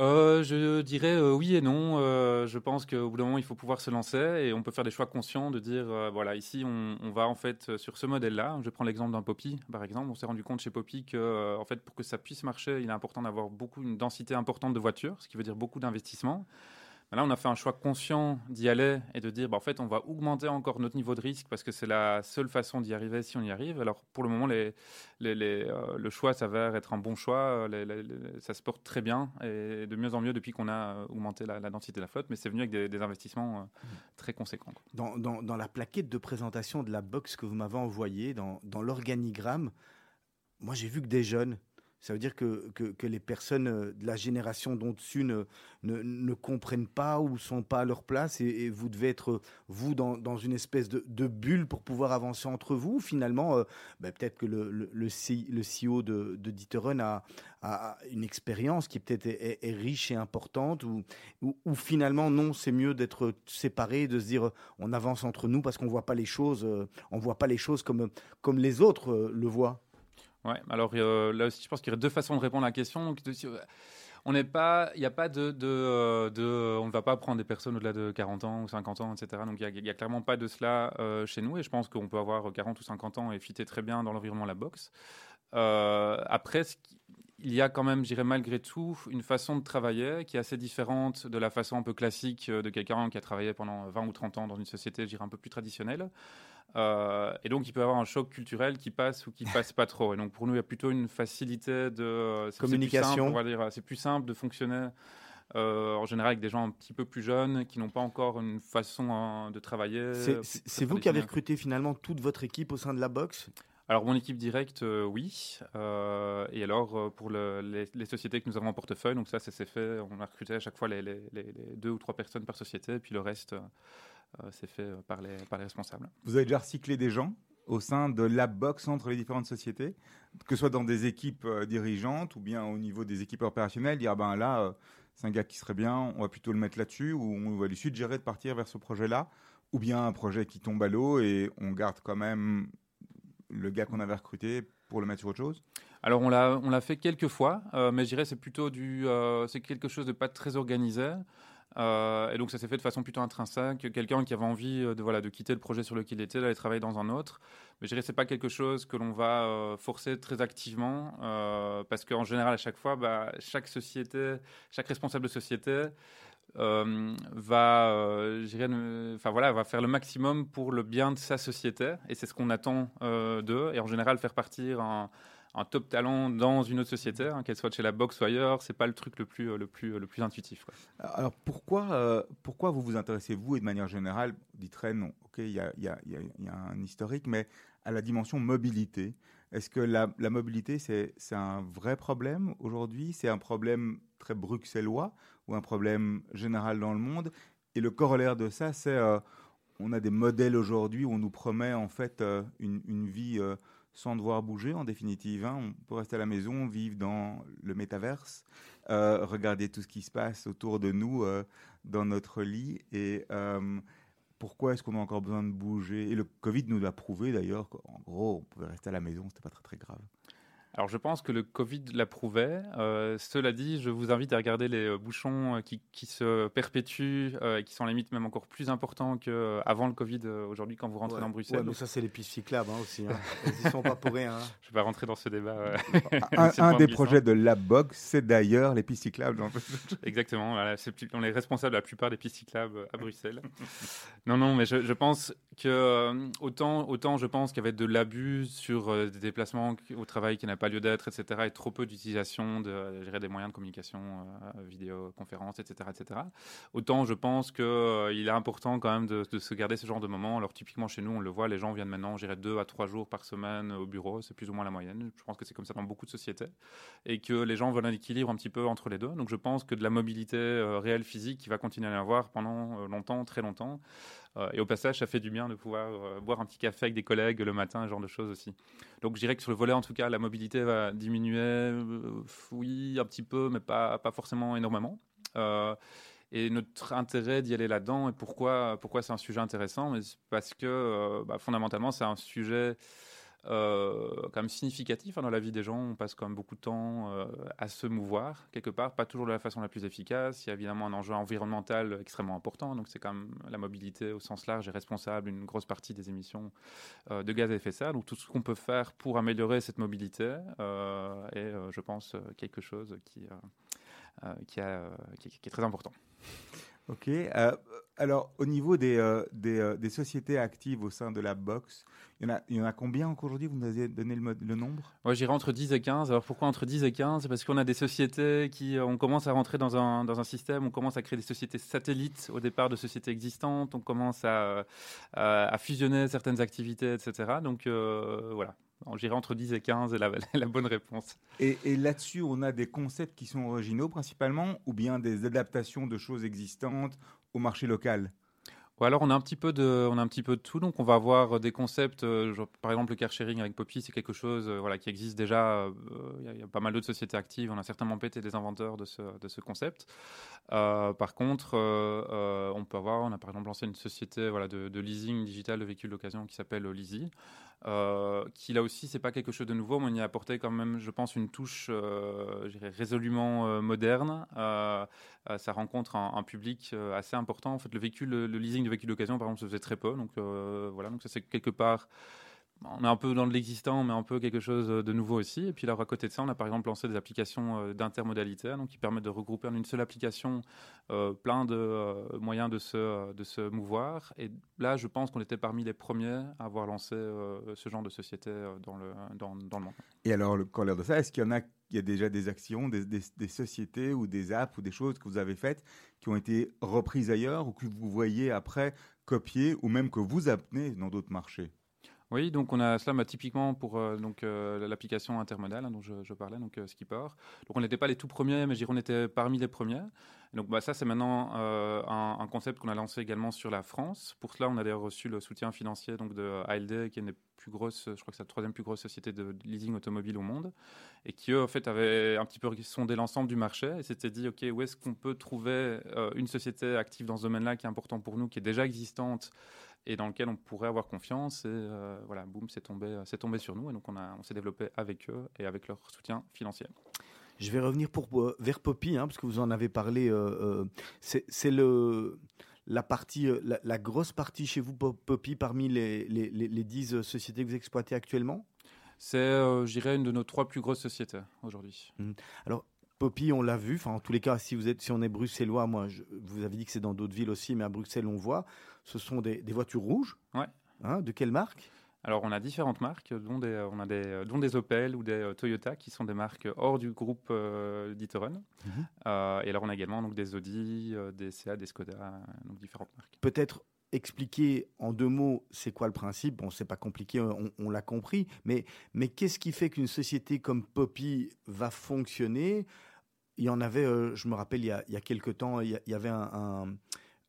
Euh, je dirais euh, oui et non. Euh, je pense qu'au bout d'un moment, il faut pouvoir se lancer et on peut faire des choix conscients de dire voilà, ici, on, va en fait sur ce modèle-là. Je prends l'exemple d'un Poppy, par exemple. On s'est rendu compte chez Poppy que, en fait, pour que ça puisse marcher, il est important d'avoir beaucoup une densité importante de voitures, ce qui veut dire beaucoup d'investissement. Là, on a fait un choix conscient d'y aller et de dire, bah, en fait, on va augmenter encore notre niveau de risque parce que c'est la seule façon d'y arriver si on y arrive. Alors, pour le moment, les, les- les, euh, le choix s'avère être un bon choix. Euh, ça se porte très bien et de mieux en mieux depuis qu'on a euh, augmenté la, la densité de la flotte. Mais c'est venu avec des, des investissements euh, très conséquents. Dans, dans- dans la plaquette de présentation de la box que vous m'avez envoyée, dans, dans l'organigramme, moi j'ai vu que des jeunes. Ça veut dire que, que, les personnes euh, de la génération d'au-dessus ne, ne, ne comprennent pas ou sont pas à leur place et, vous devez être, euh, vous, dans, dans une espèce de, bulle pour pouvoir avancer entre vous. Finalement, euh, ben, peut-être que le, le, le, CEO de, de D'Ieteren a, a une expérience qui peut-être est, riche et importante ou, ou, finalement, non, c'est mieux d'être séparé, de se dire on avance entre nous parce qu'on voit pas les choses, on voit pas les choses comme, comme les autres le voient. Ouais, alors euh, là aussi, je pense qu'il y aurait deux façons de répondre à la question. On n'est pas, il n'y a pas de, euh, de- on ne va pas prendre des personnes au-delà de 40 ans ou 50 ans, etc. Donc, il n'y a, clairement pas de cela euh, chez nous. Et je pense qu'on peut avoir 40 ou 50 ans et fitter très bien dans l'environnement de la boxe. Après, il y a quand même, je dirais malgré tout, une façon de travailler qui est assez différente de la façon un peu classique de quelqu'un qui a travaillé pendant 20 ou 30 ans dans une société, je dirais, un peu plus traditionnelle. Euh, et donc, il peut y avoir un choc culturel qui passe ou qui [LAUGHS] passe pas trop. Et donc, pour nous, il y a plutôt une facilité de euh, c'est- c'est plus Communication. C'est plus simple de fonctionner. euh, en général avec des gens un petit peu plus jeunes qui n'ont pas encore une façon hein, de travailler. C'est- C'est c'est vous qui avez recruté finalement toute votre équipe au sein de la boxe Alors, mon équipe directe, euh, oui. Euh, et alors, euh, pour le- les, les sociétés que nous avons en portefeuille, donc ça, ça s'est fait. On a recruté à chaque fois les, les- deux ou trois personnes par société, et puis le reste, c'est fait euh, par les, par les responsables. Vous avez déjà recyclé des gens au sein de la box entre les différentes sociétés, que ce soit dans des équipes euh, dirigeantes ou bien au niveau des équipes opérationnelles, dire ben là, euh, c'est un gars qui serait bien, on va plutôt le mettre là-dessus, ou on va lui suggérer de partir vers ce projet-là, ou bien un projet qui tombe à l'eau et on garde quand même le gars qu'on avait recruté pour le mettre sur autre chose? Alors on l'a on l'a fait quelques fois, euh, mais je dirais c'est plutôt du euh, c'est quelque chose de pas très organisé. Euh, et donc ça s'est fait de façon plutôt intrinsèque. Quelqu'un qui avait envie euh, de voilà de quitter le projet sur lequel il était, d'aller travailler dans un autre. Mais je dirais c'est pas quelque chose que l'on va euh, forcer très activement parce qu'en général à chaque fois, bah, chaque société, chaque responsable de société va, enfin voilà, va faire le maximum pour le bien de sa société, et c'est ce qu'on attend d'eux. Et en général, faire partir un, un top talent dans une autre société, hein, qu'elle soit chez la boxe ou ailleurs, c'est pas le truc le plus, euh, le plus, le plus intuitif. Alors pourquoi, euh, pourquoi vous vous intéressez, vous, et de manière générale, dites ok, il y a, y y y a un historique, mais à la dimension mobilité Est-ce que la, la mobilité, c'est un vrai problème aujourd'hui? C'est un problème très bruxellois ou un problème général dans le monde? Et le corollaire de ça, c'est euh, on a des modèles aujourd'hui où on nous promet en fait euh, une, une vie euh, sans devoir bouger en définitive. hein. On peut rester à la maison, vivre dans le métaverse, euh, regarder tout ce qui se passe autour de nous euh, dans notre lit. Et euh, pourquoi est-ce qu'on a encore besoin de bouger? Et le Covid nous l'a prouvé d'ailleurs qu'en gros, on pouvait rester à la maison, c'était pas très très grave. Alors je pense que le Covid l'approuvait. Euh, cela dit, je vous invite à regarder les euh, bouchons euh, qui, qui se perpétuent euh, et qui sont limite même encore plus importants qu'avant le Covid aujourd'hui quand vous rentrez Ouais. dans Bruxelles. Ouais, mais ça, c'est les pistes cyclables hein, aussi. Hein. [LAUGHS] Ils y sont pas pour rien. hein. Je vais pas rentrer dans ce débat. euh, [LAUGHS] Un, des projets de Labbox, c'est d'ailleurs les pistes cyclables. [LAUGHS] Exactement, voilà, plus- on est responsable de la plupart des pistes cyclables à Bruxelles. non, non, mais je, je pense que autant, autant je pense qu'il y avait de l'abus sur des déplacements au travail qui n'a pas lieu d'être, etc., et trop peu d'utilisation de, euh, dirais, des moyens de communication, euh, vidéoconférences, etc., etc. Autant je pense qu'il il est important quand même de, se garder ce genre de moments. Alors typiquement chez nous, on le voit, les gens viennent maintenant, dirais, deux à trois jours par semaine au bureau, c'est plus ou moins la moyenne. Je pense que c'est comme ça dans beaucoup de sociétés et que les gens veulent un équilibre un petit peu entre les deux. Donc je pense que de la mobilité euh, réelle physique, il va continuer à y avoir pendant euh, longtemps, très longtemps. Euh, et au passage, ça fait du bien de pouvoir euh, boire un petit café avec des collègues le matin, ce genre de choses aussi. Donc je dirais que sur le volet, en tout cas, la mobilité va diminuer, euh, oui, un petit peu, mais pas, pas forcément énormément. Et notre intérêt d'y aller là-dedans, et pourquoi, pourquoi c'est un sujet intéressant, c'est parce que bah, fondamentalement, c'est un sujet quand même significatif hein, dans la vie des gens. On passe quand même beaucoup de temps euh, à se mouvoir quelque part, pas toujours de la façon la plus efficace. Il y a évidemment un enjeu environnemental extrêmement important. Donc c'est quand même la mobilité au sens large est responsable d'une grosse partie des émissions euh, de gaz à effet de serre. Donc tout ce qu'on peut faire pour améliorer cette mobilité euh, est, euh, je pense, euh, quelque chose qui, euh, euh, euh, est très important. Ok. euh, alors, au niveau des, euh, des, euh, des sociétés actives au sein de la box, il y en a, il y en a combien encore aujourd'hui? Vous nous avez donné le, nombre? Moi, j'irais entre 10 et 15. Alors, pourquoi entre 10 et 15 C'est parce qu'on a des sociétés qui, euh, on commence à rentrer dans un, dans un système, on commence à créer des sociétés satellites au départ de sociétés existantes, on commence à, à, à fusionner certaines activités, etc. Donc, euh, voilà. J'irais entre 10 et 15 est la, [LAUGHS] la bonne réponse. Et, et là-dessus, on a des concepts qui sont originaux principalement, ou bien des adaptations de choses existantes au marché local alors on a un petit peu de, on a un petit peu de tout. Donc on va avoir des concepts, euh, par exemple le car sharing avec Poppy, c'est quelque chose, euh, voilà, qui existe déjà. euh, Il y a- pas mal d'autres sociétés actives. On a certainement été des inventeurs de ce, de ce concept. Euh, par contre, euh, euh, on peut avoir, on a par exemple lancé une société, voilà, de, leasing digital de véhicules d'occasion qui s'appelle Leasy. Euh, qui là aussi c'est pas quelque chose de nouveau, mais on y a apporté quand même, je pense, une touche, euh, résolument euh, moderne. Euh, ça rencontre un, public euh, assez important. En fait, le véhicule, le, le leasing de véhicules d'occasion, par exemple, se faisait très peu. Donc euh, voilà, donc ça c'est quelque part. On est un peu dans de l'existant, mais un peu quelque chose de nouveau aussi. Et puis là, à côté de ça, on a par exemple lancé des applications euh, d'intermodalité, donc qui permettent de regrouper en une seule application euh, plein de euh, moyens de se, de se mouvoir. Et là, je pense qu'on était parmi les premiers à avoir lancé euh, ce genre de société euh, dans, le, dans, dans le monde. Et alors, le corollaire de ça, est-ce qu'il y a, il y a déjà des actions, des, sociétés ou des apps ou des choses que vous avez faites qui ont été reprises ailleurs ou que vous voyez après copier ou même que vous amenez dans d'autres marchés? Oui, donc on a bah, typiquement pour euh, donc euh, l'application intermodale hein, dont je, parlais, donc euh, Skipper. Donc on n'était pas les tout premiers, mais je dirais on était parmi les premiers. Donc bah, ça c'est maintenant euh, un, un concept qu'on a lancé également sur la France. Pour cela, on a d'ailleurs reçu le soutien financier donc de ALD, qui est une des plus grosses, je crois que c'est la troisième plus grosse société de leasing automobile au monde, et qui eux en fait avaient un petit peu sondé l'ensemble du marché et s'étaient dit ok où est-ce qu'on peut trouver une société active dans ce domaine-là qui est important pour nous, qui est déjà existante et dans lequel on pourrait avoir confiance. Et euh, voilà, boum, c'est tombé, c'est tombé sur nous. Et donc, on, a, on s'est développé avec eux et avec leur soutien financier. Je vais revenir pour, euh, vers Poppy, hein, parce que vous en avez parlé. euh, euh, c'est le la partie, euh, la, la grosse partie chez vous, Pop- Poppy, parmi les, les, les, les 10 sociétés que vous exploitez actuellement? C'est, euh, je dirais, une de nos trois plus grosses sociétés aujourd'hui. Poppy, on l'a vu. Enfin, en tous les cas, si vous êtes, si on est bruxellois, moi, je, vous avez dit que c'est dans d'autres villes aussi, mais à Bruxelles, on voit. Ce sont des, des voitures rouges. Ouais. Hein, de quelle marque? Alors, on a différentes marques, dont des, euh, on a des, euh, dont des Opel ou des euh, Toyota, qui sont des marques hors du groupe euh. Mhm. Euh, et alors, on a également donc, des Audi, euh, des Seat, des Skoda, euh, donc différentes marques. Peut-être expliquer en deux mots c'est quoi le principe? Bon, c'est pas compliqué, on, on l'a compris. Mais, mais qu'est-ce qui fait qu'une société comme Poppy va fonctionner? Il y en avait, euh, je me rappelle, il y a, il y a quelques temps, il y, a- il y avait un, un,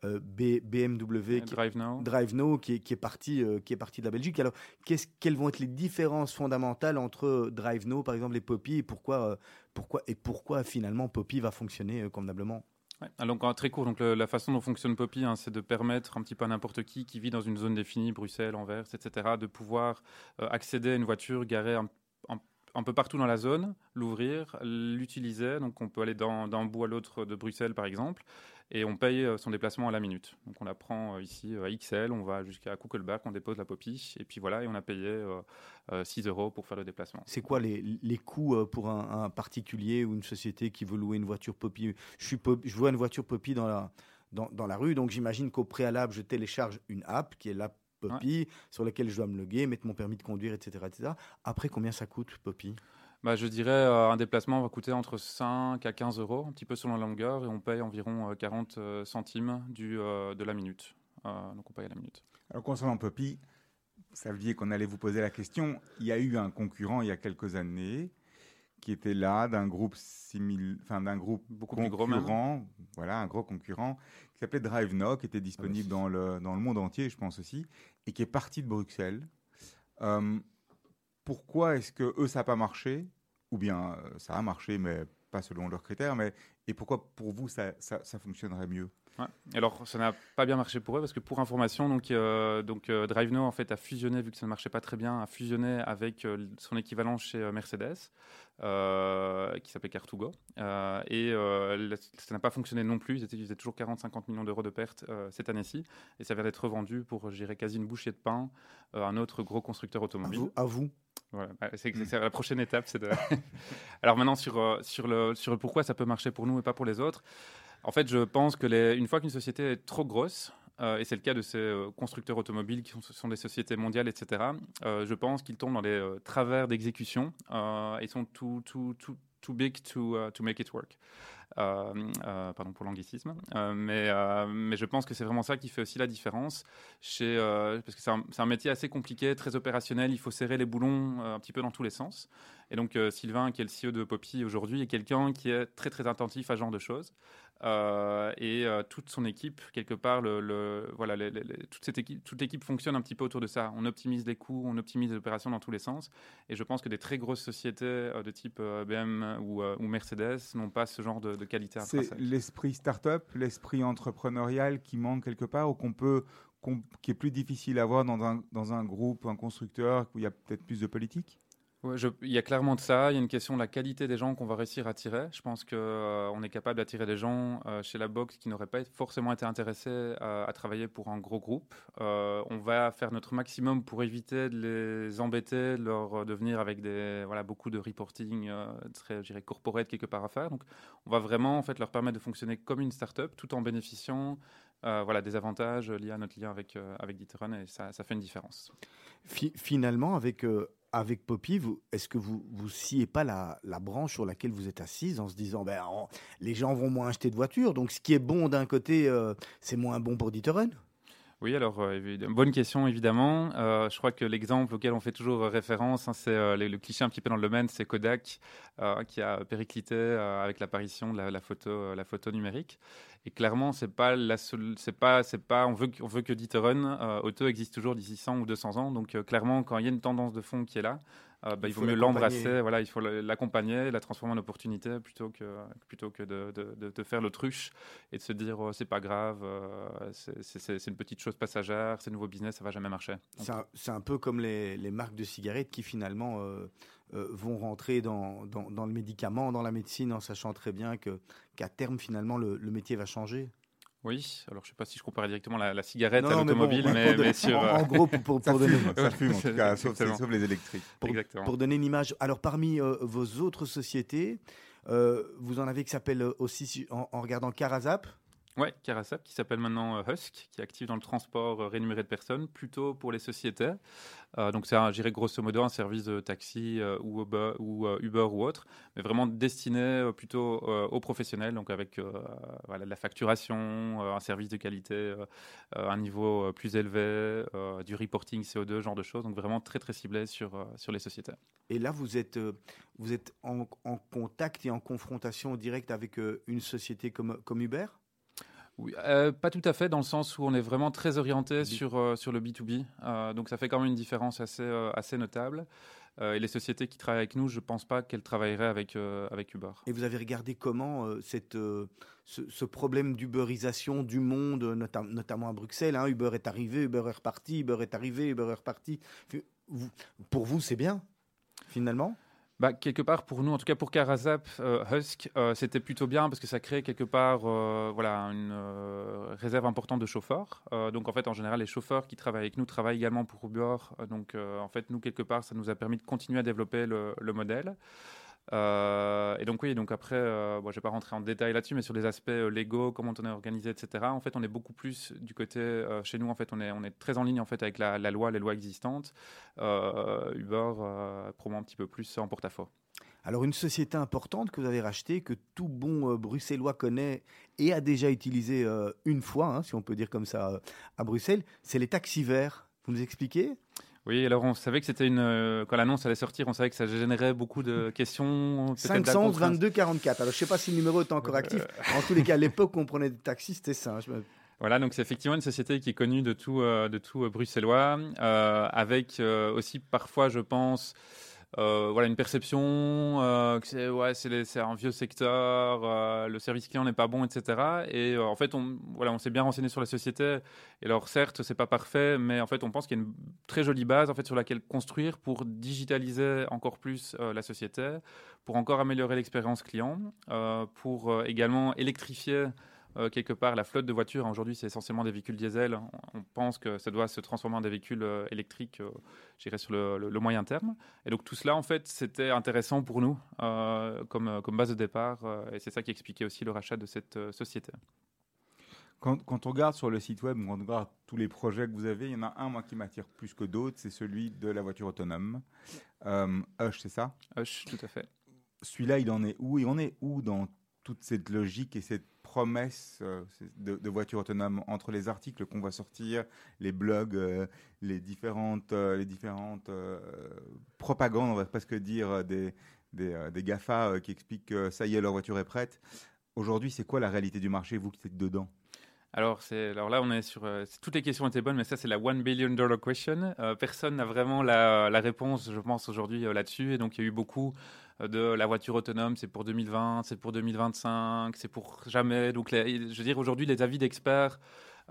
euh, B- BMW qui, Drive Now. Drive Now qui est, qui est parti euh, qui est parti de la Belgique. Alors, qu'est-ce- quelles vont être les différences fondamentales entre Drive Now, par exemple, et Poppy, et pourquoi, pourquoi, et pourquoi finalement Poppy va fonctionner convenablement? Ouais. Alors, en très court, donc le- la façon dont fonctionne Poppy, hein, c'est de permettre un petit peu à n'importe qui qui vit dans une zone définie, Bruxelles, Anvers, etc., de pouvoir euh, accéder à une voiture garée un, un- peu partout dans la zone, l'ouvrir, l'utiliser. Donc, on peut aller d'un bout à l'autre de Bruxelles, par exemple, et on paye euh, son déplacement à la minute. Donc, on la prend euh, ici euh, à XL, on va jusqu'à Kuckelberg, on dépose la Poppy, et puis voilà, et on a payé euh, euh, 6 euros pour faire le déplacement. C'est quoi les, coûts pour un, particulier ou une société qui veut louer une voiture Poppy je, vois une voiture Poppy dans la, dans, dans la rue, donc j'imagine qu'au préalable, je télécharge une app qui est l'app Poppy, sur laquelle je dois me loguer, mettre mon permis de conduire, etc. etc. Après, combien ça coûte Poppy? Bah, je dirais euh, un déplacement va coûter entre 5 à 15 euros, un petit peu selon la longueur, et on paye environ euh, 40 euh, centimes du, euh, de la minute. Euh, donc on paye à la minute. Alors concernant Poppy, vous saviez qu'on allait vous poser la question. Il y a eu un concurrent il y a quelques années qui était là d'un groupe simil... enfin d'un groupe Beaucoup concurrent, voilà un gros concurrent qui s'appelait DriveNow, qui était disponible Ah bah, dans le dans le monde entier, je pense aussi, et qui est parti de Bruxelles. Euh, pourquoi est-ce que eux ça n'a pas marché? Ou bien euh, ça a marché mais pas selon leurs critères, mais et pourquoi pour vous ça, ça, ça fonctionnerait mieux? Ouais. Alors, ça n'a pas bien marché pour eux parce que pour information, donc, euh, donc euh, DriveNow en fait a fusionné vu que ça ne marchait pas très bien, a fusionné avec euh, son équivalent chez euh, Mercedes qui s'appelait Car2Go Euh, et ça n'a pas fonctionné non plus. Ils, étaient, ils faisaient toujours 40-50 millions d'euros de pertes cette année-ci et ça vient d'être revendu pour, je dirais, quasi une bouchée de pain à un autre gros constructeur à automobile. vous, à vous Voilà, bah, c'est c'est la prochaine étape. c'est de- [LAUGHS] Alors maintenant, sur, sur, le, sur le pourquoi ça peut marcher pour nous et pas pour les autres, en fait, je pense que les, une fois qu'une société est trop grosse, euh, et c'est le cas de ces euh, constructeurs automobiles qui sont, des sociétés mondiales, etc., euh, je pense qu'ils tombent dans euh, travers d'exécution et sont too, too, too, big to, to make it work. Pardon pour l'anglicisme, Euh, mais, je pense que c'est vraiment ça qui fait aussi la différence parce que c'est un, métier assez compliqué, très opérationnel, il faut serrer les boulons un petit peu dans tous les sens. Et donc Sylvain, qui est le CEO de Poppy aujourd'hui, est quelqu'un qui est très très attentif à ce genre de choses. Euh, et euh, toute son équipe, quelque part, le, le- voilà, les- les- les- toute, cette équipe, toute l'équipe fonctionne un petit peu autour de ça. On optimise les coûts, on optimise les opérations dans tous les sens. Et je pense que des très grosses sociétés euh, de type BM ou, ou Mercedes n'ont pas ce genre de, de qualité C'est l'esprit start-up, l'esprit entrepreneurial qui manque quelque part ou qu'on peut, qui est plus difficile à avoir dans un, dans un groupe, un constructeur où il y a peut-être plus de politique? Il y a clairement de ça. Il y a une question de la qualité des gens qu'on va réussir à attirer. Je pense qu'on est capable d'attirer des gens euh, chez la box qui n'auraient pas forcément été intéressés à, à travailler pour un gros groupe. Euh, on va faire notre maximum pour éviter de les embêter, de leur de venir avec beaucoup de reporting euh, très je dirais corporate quelque part à faire. Donc on va vraiment leur permettre de fonctionner comme une start-up tout en bénéficiant euh, des avantages liés à notre lien avec euh, et ça, fait une différence. Fi- finalement, avec, euh, avec Poppy, est-ce que vous vous sciez pas la, branche sur laquelle vous êtes assise en se disant, ben, les gens vont moins acheter de voitures, donc ce qui est bon d'un côté, euh, c'est moins bon pour D'Ieteren Oui, alors, euh, bonne question, évidemment. Euh, je crois que l'exemple auquel on fait toujours référence, hein, c'est euh, le, cliché un petit peu dans le domaine, c'est Kodak, euh, qui a périclité euh, avec l'apparition de la, photo, euh, numérique. Et clairement, c'est pas la c'est pas, c'est pas, on veut, on veut que D'Ieteren euh, auto existe toujours d'ici 100 ou 200 ans. Donc, euh, clairement, quand il y a une tendance de fond qui est là, euh, bah, Il vaut mieux l'embrasser. Voilà, il faut l'accompagner, la transformer en opportunité plutôt que, plutôt que de, de, de- de faire l'autruche et de se dire oh, c'est pas grave, euh, c'est- une petite chose passagère, c'est nouveau business, ça va jamais marcher. C'est un, peu comme les, les marques de cigarettes qui finalement euh, euh, vont rentrer dans, dans, dans le médicament, dans la médecine, en sachant très bien que qu'à terme, finalement, le, le métier va changer. Oui, alors je sais pas si je comparais directement la, la cigarette Non, à non, mais bon, l'automobile, mais, pour de- mais sur. en, euh, en gros, pour, pour, Ça pour donner, fume, [LAUGHS] ça fume en tout cas, [LAUGHS] sauf, les électriques. pour- Exactement. pour donner une image. Alors, parmi euh, vos autres sociétés, euh, vous en avez qui s'appelle aussi, si- en, en regardant Carazap. Ouais, Carasap, qui s'appelle maintenant euh, Husk, qui est actif dans le transport euh, rémunéré de personnes, plutôt pour les sociétés. Euh, donc c'est, dirais grosso modo, un service de taxi euh, ou, Uber, ou autre, mais vraiment destiné plutôt aux professionnels, donc avec de la facturation, un service de qualité, un niveau plus élevé, du reporting CO2, genre de choses. Donc vraiment très très ciblé sur, sur les sociétés. Et là, vous êtes, vous êtes en, en contact et en confrontation directe avec une société comme, comme Uber? Oui, euh, pas tout à fait, dans le sens où on est vraiment très orienté sur, euh, sur le B2B. Euh, donc ça fait quand même une différence assez, assez notable. Et les sociétés qui travaillent avec nous, je ne pense pas qu'elles travailleraient avec, avec Uber. Et vous avez regardé comment cette, ce, ce problème d'uberisation du monde, nota- notamment à Bruxelles hein, Uber est arrivé, Uber est reparti, Uber est arrivé, Uber est reparti. Vous- pour vous, c'est bien, finalement? Bah, quelque part, pour nous, en tout cas pour Carasap, euh, Husk, euh, c'était plutôt bien parce que ça crée quelque part euh, voilà, une euh, réserve importante de chauffeurs. Donc, en fait, en général, les chauffeurs qui travaillent avec nous travaillent également pour Uber. Donc, en fait, nous, quelque part, ça nous a permis de continuer à développer le modèle. Euh, et donc, oui, donc après, euh, bon, je ne vais pas rentrer en détail là-dessus, mais sur les aspects euh, légaux, comment on est organisé, etc., en fait, on est beaucoup plus du côté, chez nous, en fait, on est, très en ligne en fait, avec la, loi, les lois existantes. Uber promet un petit peu plus en porte-à-faux. Alors, une société importante que vous avez rachetée, que tout bon bruxellois connaît et a déjà utilisé euh, une fois, hein, si on peut dire comme ça, à Bruxelles, c'est les taxis verts. Vous nous expliquez? Oui, alors on savait que c'était une. euh, quand l'annonce allait sortir, on savait que ça générait beaucoup de [LAUGHS] questions. peut-être d'accompréhension. 522 44. Alors, je ne sais pas si le numéro est encore actif. En tous les cas, à l'époque où on prenait des taxis, c'était ça. hein. Je me- Voilà, donc c'est effectivement une société qui est connue de tout, euh, de tout euh, bruxellois, euh, avec euh, aussi parfois, je pense, euh, voilà, une perception euh, que c'est c'est un vieux secteur, euh, le service client n'est pas bon, etc. Et euh, en fait, on, voilà, on s'est bien renseigné sur la société. Et alors, certes, c'est pas parfait, mais en fait, on pense qu'il y a une très jolie base en fait sur laquelle construire pour digitaliser encore plus la société, pour encore améliorer l'expérience client, pour également électrifier euh, quelque part la flotte de voitures. Aujourd'hui, c'est essentiellement des véhicules diesel. On, on pense que ça doit se transformer en des véhicules euh, électriques, euh, je dirais, sur le, le- le moyen terme. Et donc, tout cela, en fait, c'était intéressant pour nous euh, comme, comme base de départ. et c'est ça qui expliquait aussi le rachat de cette société. Quand, quand on regarde sur le site web, quand on regarde tous les projets que vous avez, il y en a un moi qui m'attire plus que d'autres, c'est celui de la voiture autonome. Hush, c'est ça? Hush, tout à fait. Celui-là, il en est où? Il en est où dans toute cette logique et cette promesse euh, de, de voiture autonome entre les articles qu'on va sortir, les blogs, euh, les différentes, euh, les différentes propagandes, on va presque dire, des, des, GAFA qui expliquent que ça y est, leur voiture est prête. Aujourd'hui, c'est quoi la réalité du marché, vous qui êtes dedans? Alors, alors là, on est sur. toutes les questions étaient bonnes, mais ça, c'est la one billion dollar question. Personne n'a vraiment la, la réponse, je pense, aujourd'hui là-dessus. Et donc, il y a eu beaucoup de la voiture autonome, c'est pour 2020, c'est pour 2025, c'est pour jamais. Donc, je veux dire, aujourd'hui, les avis d'experts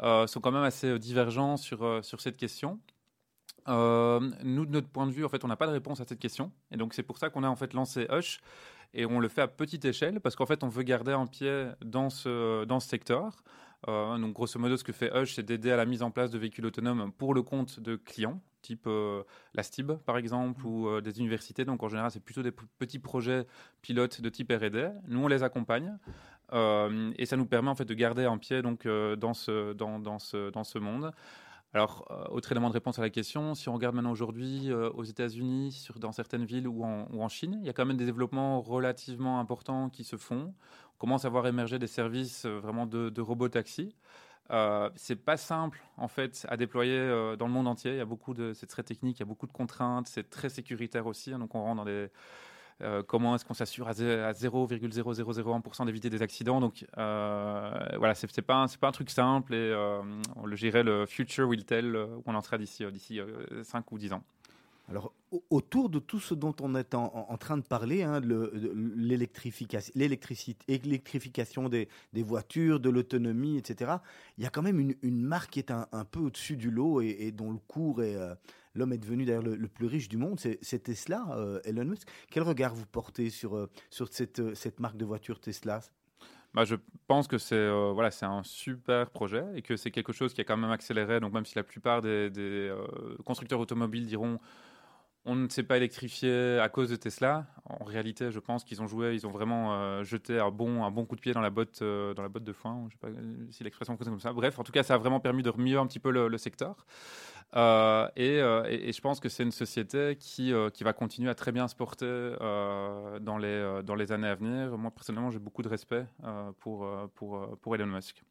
euh, sont quand même assez euh, divergents sur, euh, sur cette question. Nous, de notre point de vue, en fait, on n'a pas de réponse à cette question. Et donc, c'est pour ça qu'on a en fait lancé Hush. Et on le fait à petite échelle parce qu'en fait, on veut garder un pied dans ce, dans ce secteur. Euh, donc, grosso modo, ce que fait Hush, c'est d'aider à la mise en place de véhicules autonomes pour le compte de clients, type euh, la STIB, par exemple, ou euh, des universités. Donc, en général, c'est plutôt des petits projets pilotes de type R&D. Nous, on les accompagne. Et ça nous permet en fait de garder un pied donc, dans, ce, dans, dans, ce, dans ce monde. Alors, euh, autre élément de réponse à la question, si on regarde maintenant aujourd'hui euh, aux États-Unis, dans certaines villes ou en, Chine, il y a quand même des développements relativement importants qui se font. On commence à voir émerger des services euh, vraiment de, de robots taxi. Euh, c'est pas simple en fait à déployer dans le monde entier. Il y a beaucoup de, c'est très technique, il y a beaucoup de contraintes, c'est très sécuritaire aussi. hein, donc on rentre dans des euh, comment est-ce qu'on s'assure à, zé- à 0,0001% d'éviter des accidents? Donc euh, voilà, c'est pas, pas un truc simple et euh, on le gérait le future will tell où on en sera d'ici d'ici 5 ou 10 ans. Alors, au- autour de tout ce dont on est en, train de parler, hein, l'électrification, des, des voitures, de l'autonomie, etc., il y a quand même une, marque qui est un, peu au-dessus du lot et dont le cours est. L'homme est devenu d'ailleurs le, plus riche du monde, c'est Tesla, euh, Elon Musk. Quel regard vous portez sur, euh, euh, cette marque de voiture Tesla? Bah, je pense que c'est voilà, un super projet et que c'est quelque chose qui a quand même accéléré. Donc même si la plupart des, constructeurs automobiles diront on ne s'est pas électrifié à cause de Tesla. En réalité, je pense qu'ils ont joué, ils ont vraiment euh, jeté un bon, un bon coup de pied dans la botte, euh, dans la botte de foin. Je sais pas euh, si l'expression fonctionne comme ça. Bref, en tout cas, ça a vraiment permis de remuer un petit peu le, secteur. Et, je pense que c'est une société qui, qui va continuer à très bien se porter dans, les, dans les années à venir. Moi, personnellement, j'ai beaucoup de respect pour, pour, pour Elon Musk.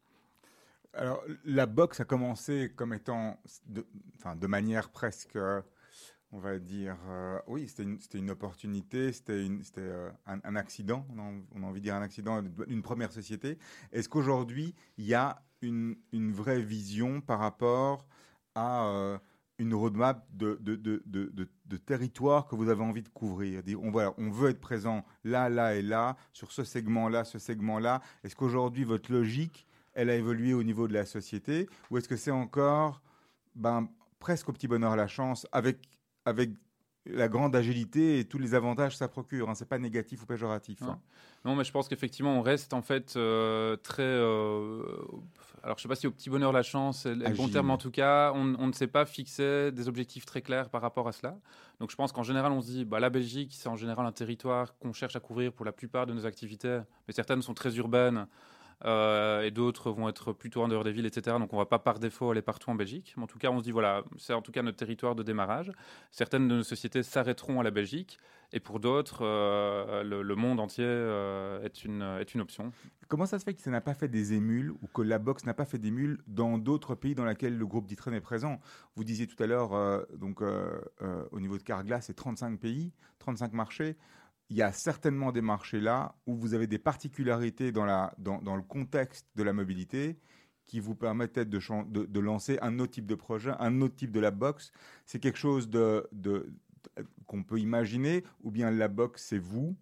Alors, la boxe a commencé comme étant, de, enfin, de manière presque, on va dire, euh, oui, c'était une, une opportunité, c'était une- euh, un, accident, on a, envie de dire un accident d'une première société. Est-ce qu'aujourd'hui, il y a une, une vraie vision par rapport à euh, une roadmap de, territoire que vous avez envie de couvrir? On, voilà, on veut être présent là, là et là, sur ce segment-là, ce segment-là. Est-ce qu'aujourd'hui, votre logique elle a évolué au niveau de la société? Ou est-ce que c'est encore ben, presque au petit bonheur la chance avec, avec la grande agilité et tous les avantages que ça procure hein, C'est pas négatif ou péjoratif. hein. Non, mais je pense qu'effectivement, on reste en fait euh, très. euh, alors, je sais pas si au petit bonheur la chance le bon terme, en tout cas, on, on ne s'est pas fixé des objectifs très clairs par rapport à cela. Donc, je pense qu'en général, on se dit, bah, la Belgique, c'est en général un territoire qu'on cherche à couvrir pour la plupart de nos activités, mais certaines sont très urbaines. Euh, et d'autres vont être plutôt en dehors des villes, etc. Donc on va pas par défaut aller partout en Belgique. Mais en tout cas, on se dit, voilà, c'est en tout cas notre territoire de démarrage. Certaines de nos sociétés s'arrêteront à la Belgique. Et pour d'autres, euh, le, monde entier euh, est, une, option. Comment ça se fait que ça n'a pas fait des émules ou que la boxe n'a pas fait d'émules dans d'autres pays dans lesquels le groupe Ditron est présent? Vous disiez tout à l'heure, donc au niveau de Carglass, c'est 35 pays, 35 marchés. Il y a certainement des marchés là où vous avez des particularités dans, le contexte de la mobilité qui vous permettent de, de, lancer un autre type de projet, un autre type de la boxe. C'est quelque chose qu'on peut imaginer, ou bien la boxe, c'est vous,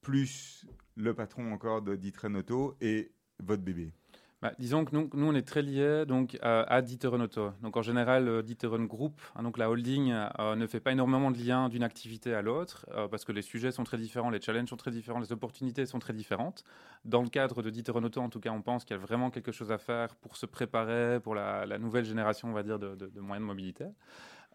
plus le patron encore de Ditren Auto et votre bébé. Bah, disons que nous, nous, on est très liés donc, à, D'Ieteren Auto. Donc, en général, euh, D'Ieteren Group, hein, donc la holding, euh, ne fait pas énormément de liens d'une activité à l'autre euh, parce que les sujets sont très différents, les challenges sont très différents, les opportunités sont très différentes. Dans le cadre de D'Ieteren Auto, en tout cas, on pense qu'il y a vraiment quelque chose à faire pour se préparer pour la, nouvelle génération, on va dire, de- de moyens de mobilité.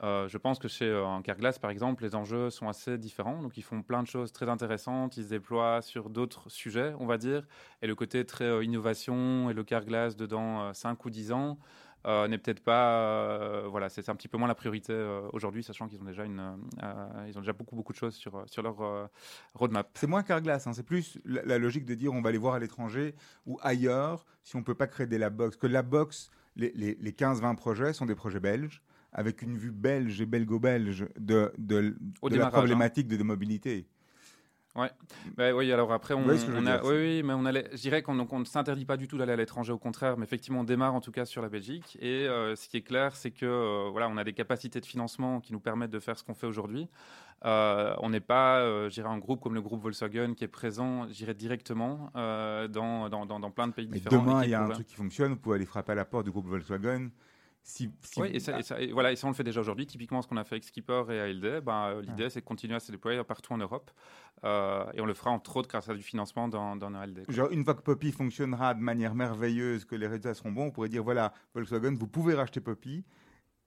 Euh, je pense que chez euh, Carglass, par exemple, les enjeux sont assez différents. Donc, ils font plein de choses très intéressantes. Ils se déploient sur d'autres sujets, on va dire. Et le côté très euh, innovation et le Carglass dedans 5 ou 10 ans euh, n'est peut-être pas. euh, voilà, c'est un petit peu moins la priorité euh, aujourd'hui, sachant qu'ils ont déjà euh, ont déjà beaucoup beaucoup de choses sur sur leur euh, roadmap. C'est moins Carglass, hein, c'est plus la, la logique de dire on va aller voir à l'étranger ou ailleurs si on peut pas créer des lab box. Que la box, les, les, les 15-20 projets sont des projets belges avec une vue belge et belgo-belge de, de, Au de la hein. problématique de, mobilité. Bah oui, alors après, on, a, oui, oui, mais on allait, je dirais qu'on ne s'interdit pas du tout d'aller à l'étranger, au contraire, mais effectivement, on démarre en tout cas sur la Belgique. Et euh, ce qui est clair, c'est que euh, voilà, on a des capacités de financement qui nous permettent de faire ce qu'on fait aujourd'hui. Euh, on n'est pas, je dirais, un groupe comme le groupe Volkswagen qui est présent, je dirais, directement dans, dans, dans, dans plein de pays Mais différents. demain, il y a un truc qui fonctionne, vous pouvez aller frapper à la porte du groupe Volkswagen. Si, si Oui, et ça, et ça- et voilà, et ça, on le fait déjà aujourd'hui. Typiquement, ce qu'on a fait avec Skipper et ALD, ben, euh, l'idée, c'est de continuer à se déployer partout en Europe. Euh, et on le fera entre autres grâce à du financement dans, dans ALD. Genre, une fois que Poppy fonctionnera de manière merveilleuse, que les résultats seront bons, on pourrait dire voilà, Volkswagen, vous pouvez racheter Poppy.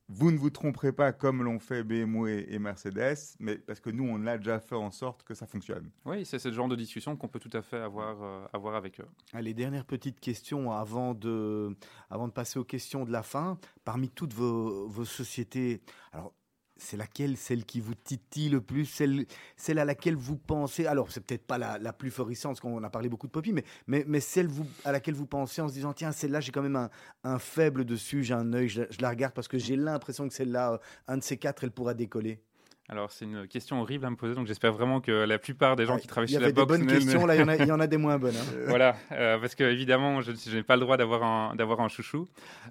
Vous ne vous tromperez pas comme l'ont fait BMW et Mercedes, mais parce que nous, on a déjà fait en sorte que ça fonctionne. Oui, c'est le genre de discussion qu'on peut tout à fait avoir, euh, avoir avec eux. Allez, dernière petite question avant de, avant de passer aux questions de la fin. Parmi toutes vos, vos sociétés, alors c'est laquelle? Celle qui vous titille le plus, celle, celle à laquelle vous pensez? Alors, c'est peut-être pas la, la plus florissante, parce qu'on a parlé beaucoup de Poppy, mais, mais, mais celle vous, à laquelle vous pensez en se disant tiens, celle-là, j'ai quand même un, un faible dessus, j'ai un œil, je, je la regarde parce que j'ai l'impression que celle-là, euh, un de ces quatre, elle pourra décoller. Alors, c'est une question horrible à me poser, donc j'espère vraiment que la plupart des gens qui travaillent Il y chez la avait des box bonnes ne- questions, là, il y en a- il y, en a des moins bonnes. hein. voilà, euh, parce que évidemment, je, je n'ai pas le droit d'avoir un, d'avoir un chouchou.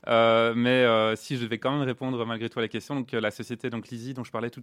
Euh, mais euh, si je vais quand même répondre malgré tout à la question, donc euh, la société donc Lizzie dont je parlais tout à